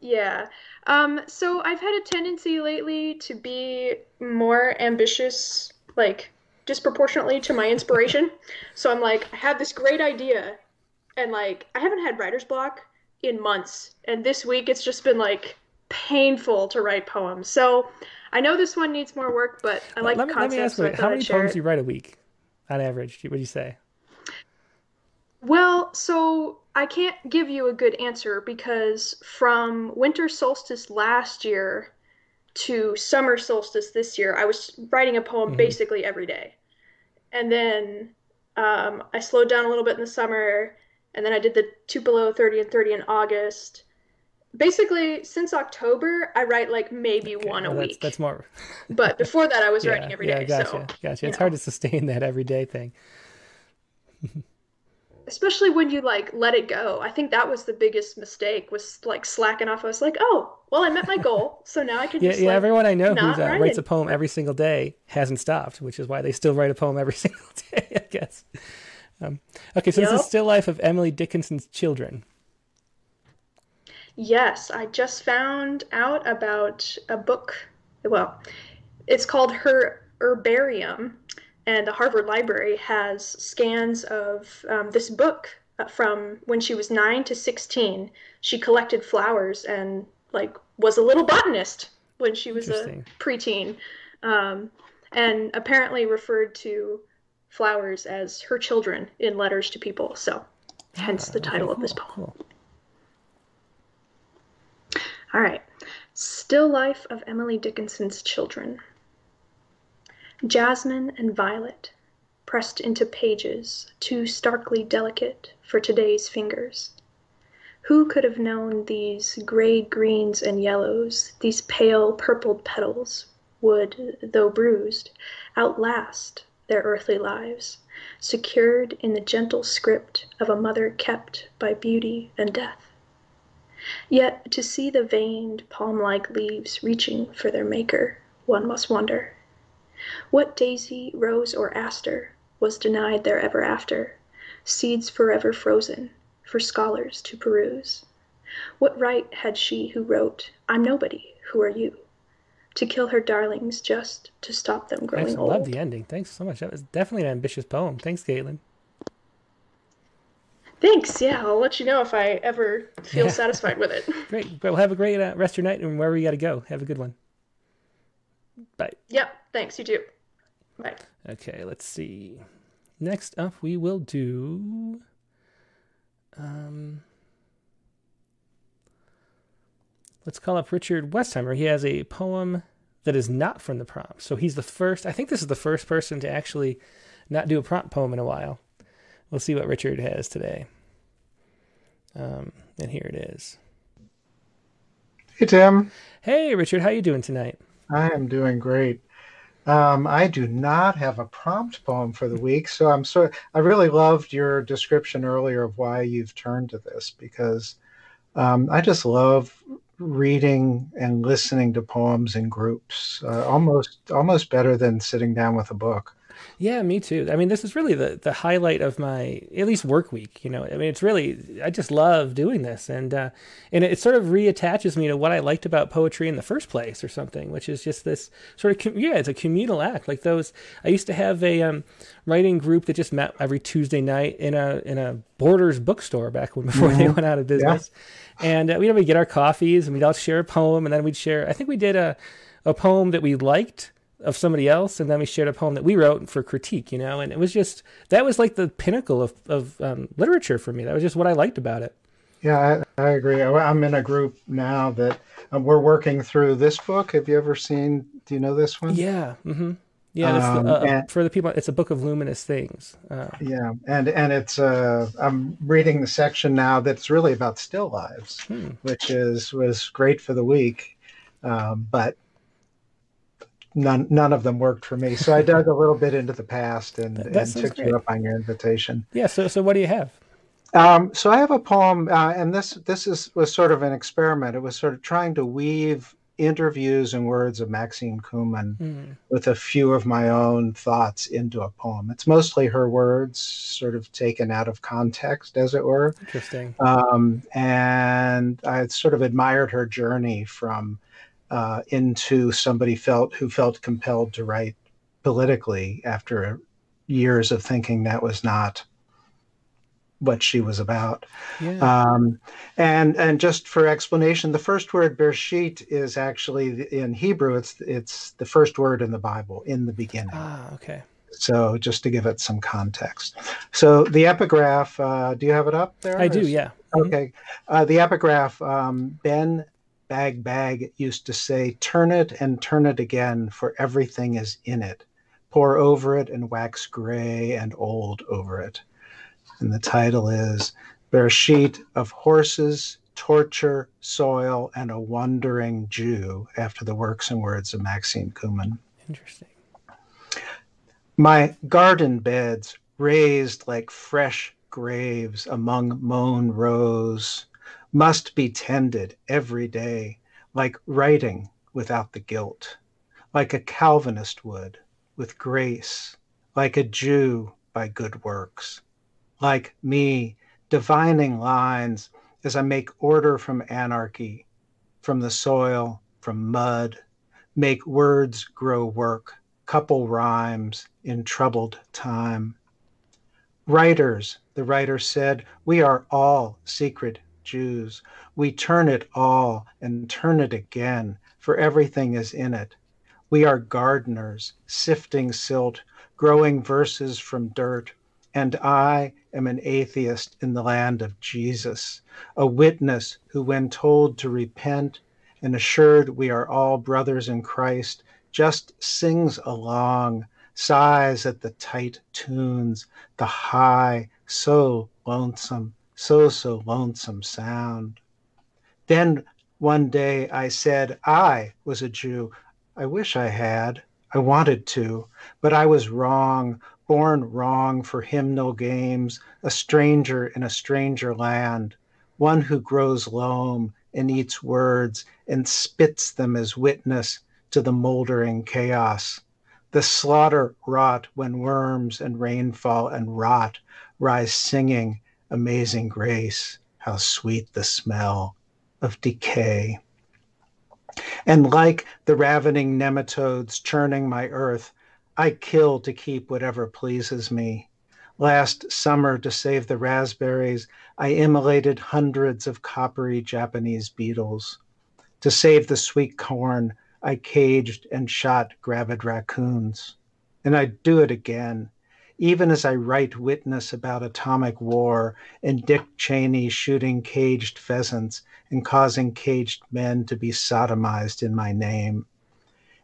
Yeah. Um, so I've had a tendency lately to be more ambitious, like disproportionately to my inspiration. (laughs) so I'm like, I have this great idea, and like I haven't had writer's block in months, and this week it's just been like painful to write poems. So I know this one needs more work, but I like let the me. Let me ask so you, how many poems do you write a week, on average? What do you say? Well, so I can't give you a good answer because from winter solstice last year to summer solstice this year, I was writing a poem mm-hmm. basically every day. And then um, I slowed down a little bit in the summer, and then I did the Tupelo 30 and 30 in August. Basically, since October, I write like maybe okay, one well, a that's, week. That's more. (laughs) but before that, I was (laughs) yeah, writing every yeah, day. Gotcha, so, gotcha. It's know. hard to sustain that everyday thing (laughs) especially when you like let it go. I think that was the biggest mistake was like slacking off. I was like, oh, well, I met my goal, so now I can. yeah, just, yeah. Like, everyone I know who uh, writes a poem every single day hasn't stopped, which is why they still write a poem every single day. I guess. Um, okay, so yep. this is still life of Emily Dickinson's children. Yes, I just found out about a book. Well, it's called Her Herbarium and the Harvard Library has scans of um, this book uh, from when she was nine to 16. She collected flowers and like was a little botanist when she was a preteen, um, and apparently referred to flowers as her children in letters to people. So, hence the ah, title of this poem. Cool. All right. Still Life of Emily Dickinson's Children. Jasmine and violet, pressed into pages too starkly delicate for today's fingers. Who could have known these gray greens and yellows, these pale purpled petals, would, though bruised, outlast their earthly lives, secured in the gentle script of a mother kept by beauty and death? Yet to see the veined palm like leaves reaching for their Maker, one must wonder. What daisy, rose, or aster Was denied their ever after, Seeds forever frozen For scholars to peruse? What right had she who wrote, "I'm nobody, who are you?" To kill her darlings just to stop them growing old? I love the ending. Thanks so much. That was definitely an ambitious poem. Thanks, Caitlin. Thanks. Yeah, I'll let you know if I ever feel yeah. satisfied with it. (laughs) Great. Well, have a great uh, rest of your night and wherever you got to go. Have a good one. Bye. Yep. Thanks. You too. Bye. Okay, let's see. Next up, we will do. Um, let's call up Richard Westheimer. He has a poem that is not from the prompt. So he's the first, I think this is the first person to actually not do a prompt poem in a while. We'll see what Richard has today. Um, and here it is. Hey, Tim. Hey, Richard. How you doing tonight? I am doing great. Um, I do not have a prompt poem for the week, so I'm so I really loved your description earlier of why you've turned to this because um, I just love reading and listening to poems in groups, uh, almost almost better than sitting down with a book. Yeah, me too. I mean, this is really the the highlight of my at least work week. You know, I mean, it's really I just love doing this, and uh, and it sort of reattaches me to what I liked about poetry in the first place, or something, which is just this sort of yeah, it's a communal act. Like those, I used to have a um, writing group that just met every Tuesday night in a in a Borders bookstore back when (laughs) before mm-hmm. they went out of business, yeah. and uh, we'd, we'd get our coffees and we'd all share a poem, and then we'd share. I think we did a a poem that we liked of somebody else, and then we shared a poem that we wrote for critique, you know, and it was just that was like the pinnacle of of um, literature for me. That was just what I liked about it. Yeah, I, I agree. I'm in a group now that um, we're working through this book. Have you ever seen? Do you know this one? Yeah. Mm-hmm. Yeah, um, the, uh, and, for the people, it's a book of luminous things. Uh, yeah, and and it's uh, I'm reading the section now that's really about still lives, hmm. which is was great for the week, um, but none none of them worked for me. So I dug a little bit into the past and, and took great. you up on your invitation. Yeah. So so what do you have? Um, so I have a poem, uh, and this this is was sort of an experiment. It was sort of trying to weave interviews and words of Maxine Kumin mm. with a few of my own thoughts into a poem. It's mostly her words, sort of taken out of context, as it were. Interesting. Um, and I sort of admired her journey from uh, into somebody felt who felt compelled to write politically after years of thinking that was not what she was about. Yeah. Um, and and just for explanation, the first word Bereshit is actually in Hebrew. It's it's the first word in the Bible in the beginning. Ah, okay. So just to give it some context. So the epigraph. Uh, do you have it up there? I do. Yeah. Mm-hmm. Okay. Uh, the epigraph. Um, ben Bag Bag used to say, "Turn it and turn it again, for everything is in it. Pour over it and wax gray and old over it." and the title is Bereshit of Horses, Torture, Soil, and a Wandering Jew, after the works and words of Maxine Kumin. Interesting. My garden beds, raised like fresh graves among mown rows, must be tended every day, like writing without the guilt, like a Calvinist would, with grace, like a Jew by good works like me, divining lines as I make order from anarchy, from the soil, from mud, make words grow work, couple rhymes in troubled time. Writers, the writer said, we are all secret Jews. We turn it all and turn it again, for everything is in it. We are gardeners, sifting silt, growing verses from dirt, and I am an atheist in the land of Jesus, a witness who, when told to repent and assured we are all brothers in Christ, just sings along, sighs at the tight tunes, the high, so lonesome, so, so lonesome sound. Then one day I said I was a Jew. I wish I had. I wanted to, but I was wrong, born wrong for hymnal games, a stranger in a stranger land, one who grows loam and eats words and spits them as witness to the moldering chaos. The slaughter wrought when worms and rainfall and rot rise singing amazing grace. How sweet the smell of decay. And like the ravening nematodes churning my earth, I kill to keep whatever pleases me. Last summer, to save the raspberries, I immolated hundreds of coppery Japanese beetles. To save the sweet corn, I caged and shot gravid raccoons. And I'd do it again, even as I write witness about atomic war and Dick Cheney shooting caged pheasants and causing caged men to be sodomized in my name.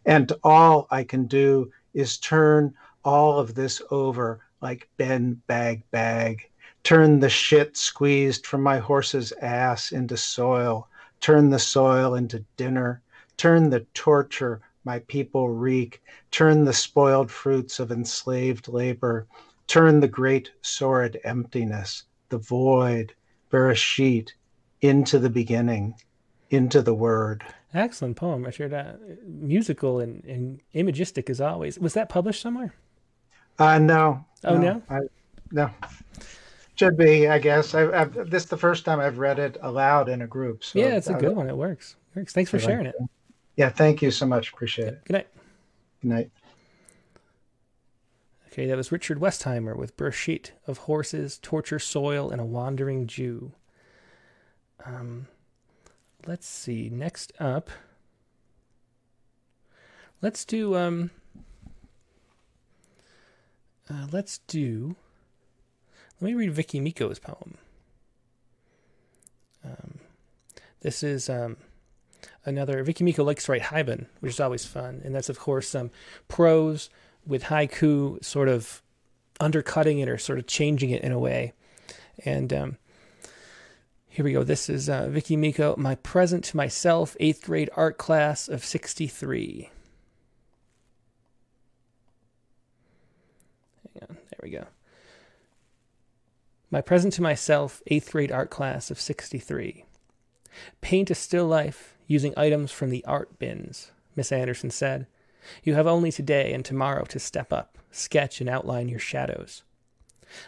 And all I can do is turn all of this over like Ben Bag Bag. Turn the shit squeezed from my horse's ass into soil. Turn the soil into dinner. Turn the torture my people reek. Turn the spoiled fruits of enslaved labor. Turn the great sordid emptiness, the void, Bereshit, into the beginning, into the word. Excellent poem, Richard. Uh, musical and, and imagistic as always. Was that published somewhere? Uh, no. Oh, no? No. I, no. Should be, I guess. I, I've, this is the first time I've read it aloud in a group. So yeah, it's a good one. It works. It works. Thanks for sharing it. Yeah, thank you so much. Appreciate it. Good night. Good night. Okay, that was Richard Westheimer with Bereshit of Horses, Torture, Soil, and a Wandering Jew. Um, let's see. Next up, let's do um. Uh, let's do. Let me read Vicky Miko's poem. Um, this is um, another Vicky Miko likes to write Haibun, which is always fun, and that's of course um, prose with haiku, sort of undercutting it or sort of changing it in a way. And um, here we go. This is uh, Vicky Miko, my present to myself, eighth grade art class of '63. Hang on, there we go. My present to myself, eighth grade art class of '63. Paint a still life using items from the art bins, Miss Anderson said. You have only today and tomorrow to step up, sketch, and outline your shadows.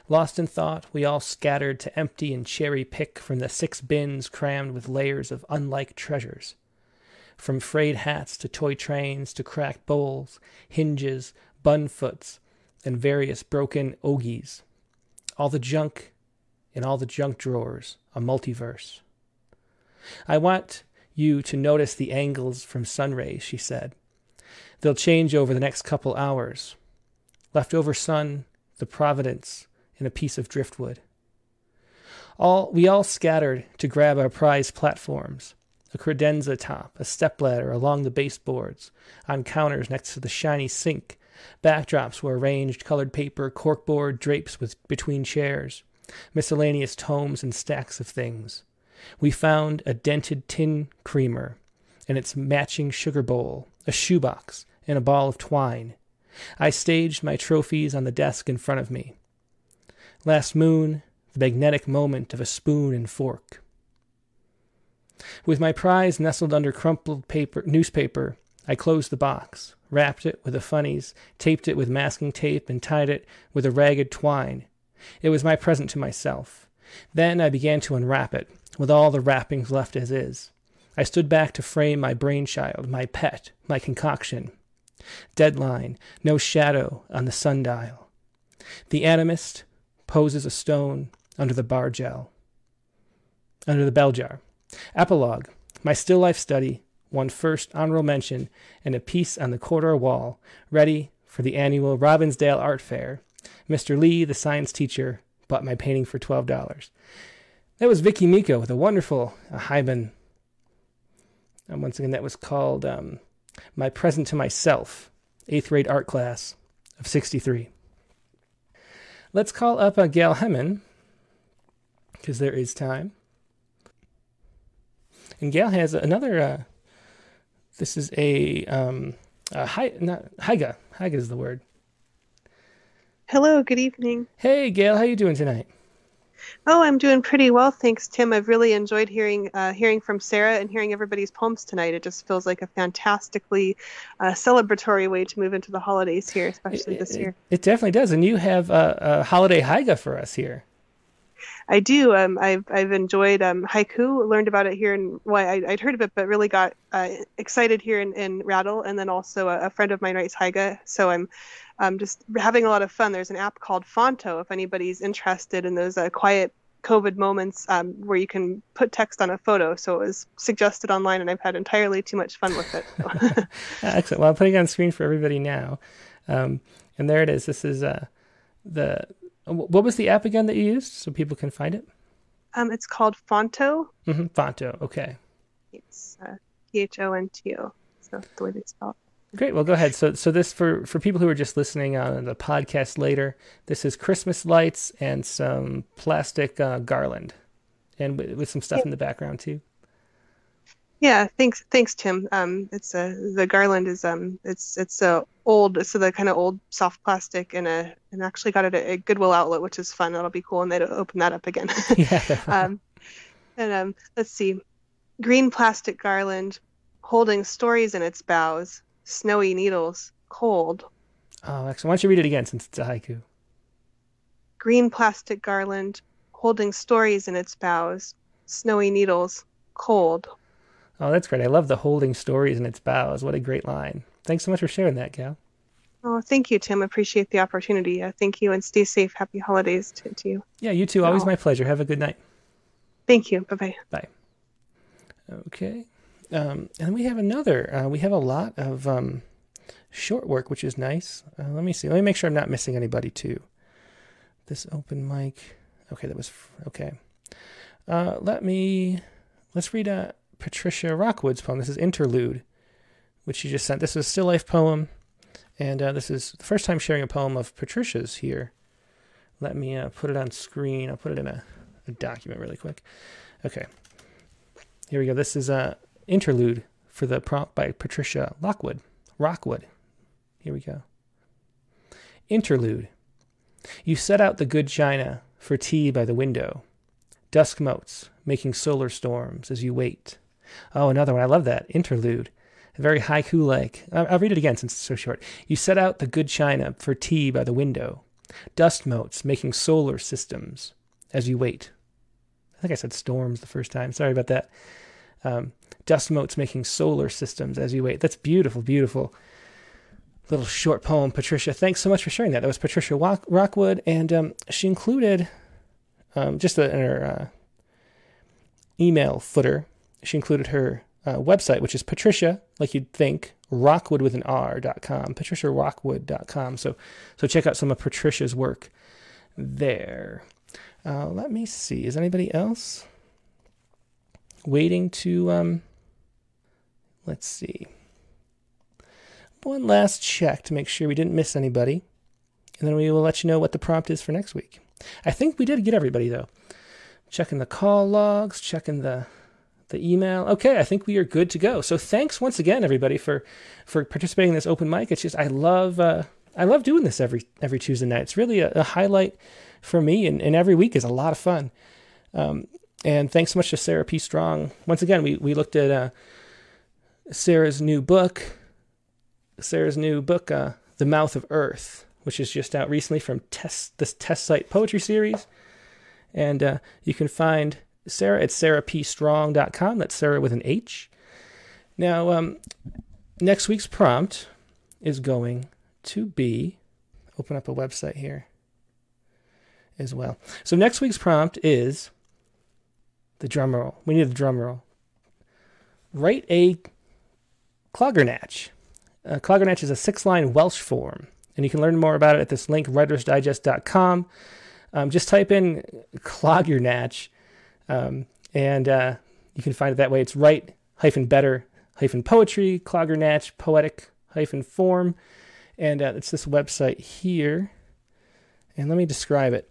Lost in thought, we all scattered to empty and cherry pick from the six bins crammed with layers of unlike treasures. From frayed hats to toy trains to cracked bowls, hinges, bun foots, and various broken ogies. All the junk in all the junk drawers, a multiverse. I want you to notice the angles from sun rays, she said. They'll change over the next couple hours. Leftover sun, the Providence, and a piece of driftwood. All we all scattered to grab our prize platforms, a credenza top, a stepladder along the baseboards, on counters next to the shiny sink. Backdrops were arranged, colored paper, corkboard drapes with between chairs, miscellaneous tomes and stacks of things. We found a dented tin creamer and its matching sugar bowl, a shoebox, and a ball of twine. I staged my trophies on the desk in front of me. Last moon, the magnetic moment of a spoon and fork. With my prize nestled under crumpled paper, newspaper, I closed the box, wrapped it with the funnies, taped it with masking tape, and tied it with a ragged twine. It was my present to myself. Then I began to unwrap it, with all the wrappings left as is. I stood back to frame my brainchild, my pet, my concoction. Deadline, no shadow on the sundial. The animist poses a stone under the bar gel, under the bell jar. Epilogue, my still life study, won first honorable mention and a piece on the corridor wall, ready for the annual Robbinsdale Art Fair. Mr. Lee, the science teacher, bought my painting for $12. That was Vicky Miko with a wonderful Haibun. And once again, that was called um, My Present to Myself, eighth grade art class of 63. Let's call up uh, Gail Hemmen, because there is time. And Gail has another, uh, this is a, um, a hi, not, Haiga. Haiga is the word. Hello, good evening. Hey, Gail, how you doing tonight? Oh, I'm doing pretty well, thanks, Tim. I've really enjoyed hearing uh, hearing from Sarah and hearing everybody's poems tonight. It just feels like a fantastically uh, celebratory way to move into the holidays here, especially it, this year. It, it definitely does, and you have a, a holiday haiga for us here. I do. Um, I've I've enjoyed um, haiku. Learned about it here, and why well, I'd heard of it, but really got uh, excited here in, in Rattle. And then also a, a friend of mine writes haiga, so I'm um, just having a lot of fun. There's an app called Phonto if anybody's interested in those uh, quiet COVID moments um, where you can put text on a photo. So it was suggested online, and I've had entirely too much fun with it. So. (laughs) Excellent. Well, I'm putting it on screen for everybody now, um, and there it is. This is uh, the what was the app again that you used so people can find it? Um, it's called Phonto. Mm-hmm. Phonto. Okay. It's uh, P H O N T O. So the way they spell it. Great. Well, go ahead. So, so this for for people who are just listening on the podcast later, this is Christmas lights and some plastic uh, garland, and with, with some stuff yeah. in the background too. Yeah. Thanks. Thanks, Tim. Um, it's uh, the garland is um, it's it's uh, old, so the kind of old soft plastic, and a and actually got it at a Goodwill outlet, which is fun. That'll be cool, and they'll open that up again. (laughs) yeah. (laughs) um, and um, let's see, green plastic garland holding stories in its boughs snowy needles, cold. Oh, excellent. Why don't you read it again since it's a haiku? Green plastic garland, holding stories in its boughs, snowy needles, cold. Oh, that's great. I love the holding stories in its boughs. What a great line. Thanks so much for sharing that, Gal. Oh, thank you, Tim. Appreciate the opportunity. Uh, thank you and stay safe. Happy holidays to, to you. Yeah, you too. Always my pleasure. Have a good night. Thank you. Bye bye. Bye. Okay. Um, and then we have another. Uh, we have a lot of um, short work, which is nice. Uh, let me see. Let me make sure I'm not missing anybody too. This open mic. Okay, that was okay. Uh, let me. Let's read uh, Patricia Rockwood's poem. This is Interlude, which she just sent. This is a still life poem, and uh, this is the first time sharing a poem of Patricia's here. Let me uh, put it on screen. I'll put it in a, a document really quick. Okay. Here we go. This is a interlude for the prompt by Patricia Lockwood. Rockwood. Here we go. Interlude. You set out the good china for tea by the window. Dusk motes, making solar storms as you wait. Oh, another one. I love that. Interlude. Very haiku like. I'll read it again since it's so short. You set out the good china for tea by the window. Dust motes making solar systems as you wait. I think I said storms the first time. Sorry about that. Um, dust motes making solar systems as you wait. That's beautiful, beautiful little short poem, Patricia. Thanks so much for sharing that. That was Patricia Rockwood, and um, she included um, just in her uh, email footer. She included her uh, website, which is Patricia, like you'd think, Rockwood with an R dot com, patriciarockwood.com. So, so check out some of Patricia's work there. Uh, let me see. Is anybody else waiting to? Um, let's see one last check to make sure we didn't miss anybody, and then we will let you know what the prompt is for next week. I think we did get everybody though. Checking the call logs, checking the the email. Okay, I think we are good to go. So thanks once again, everybody, for for participating in this open mic. It's just I love uh, I love doing this every every Tuesday night. It's really a, a highlight for me, and, and every week is a lot of fun. Um, and thanks so much to Sarah P. Strong. Once again, we we looked at uh, Sarah's new book, Sarah's new book, uh, The Mouth of Earth, which is just out recently from test this test site poetry series. And uh, you can find Sarah at sarahpstrong.com. That's Sarah with an H. Now, um, next week's prompt is going to be open up a website here as well. So next week's prompt is the drum roll. We need the drum roll. Write a clogyrnach. Uh, Clogyrnach is a six line Welsh form, and you can learn more about it at this link, writersdigest.com. Um, just type in Clogyrnach, um, and uh, you can find it that way. It's write hyphen better hyphen poetry, Clogyrnach, poetic hyphen form. And uh, it's this website here. And let me describe it.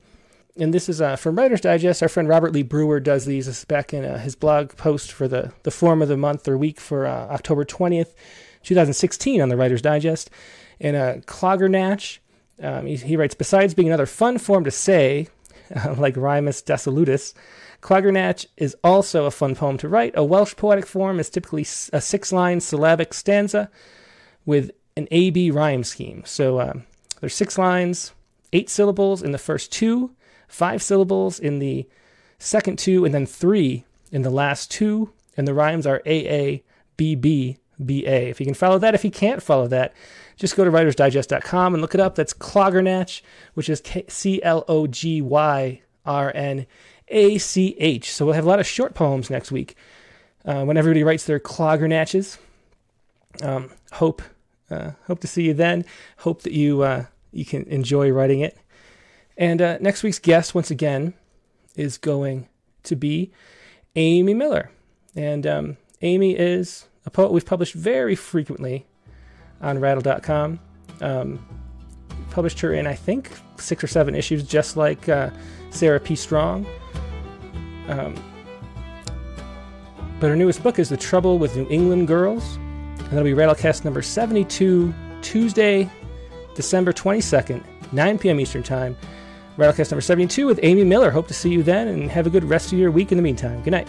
And this is uh, from Writer's Digest. Our friend Robert Lee Brewer does these. This is back in uh, his blog post for the, the form of the month or week for uh, October 20th. 2016 on the Writer's Digest. In a Clogyrnach, um, he, he, writes, besides being another fun form to say, uh, (laughs) like Rimas Dissolutas, Clogyrnach is also a fun poem to write. A Welsh poetic form is typically a six-line syllabic stanza with an A-B rhyme scheme. So uh, there's six lines, eight syllables in the first two, five syllables in the second two, and then three in the last two. And the rhymes are A A B B BA. If you can follow that, if you can't follow that, just go to writersdigest.com and look it up. That's Clogyrnach, which is C L O G Y R N A C H. So we'll have a lot of short poems next week uh, when everybody writes their Clogyrnaches. Um, hope uh, hope to see you then. Hope that you uh, you can enjoy writing it. And uh, next week's guest, once again, is going to be Amy Miller. And um, Amy is a poet we've published very frequently on rattle.com. Um, published her in, I think, six or seven issues, just like uh, Sarah P. Strong. Um, but her newest book is The Trouble with New England Girls, and that'll be Rattlecast number 72, Tuesday, December 22nd, 9 p.m. Eastern Time. Rattlecast number 72 with Amy Miller. Hope to see you then, and have a good rest of your week in the meantime. Good night.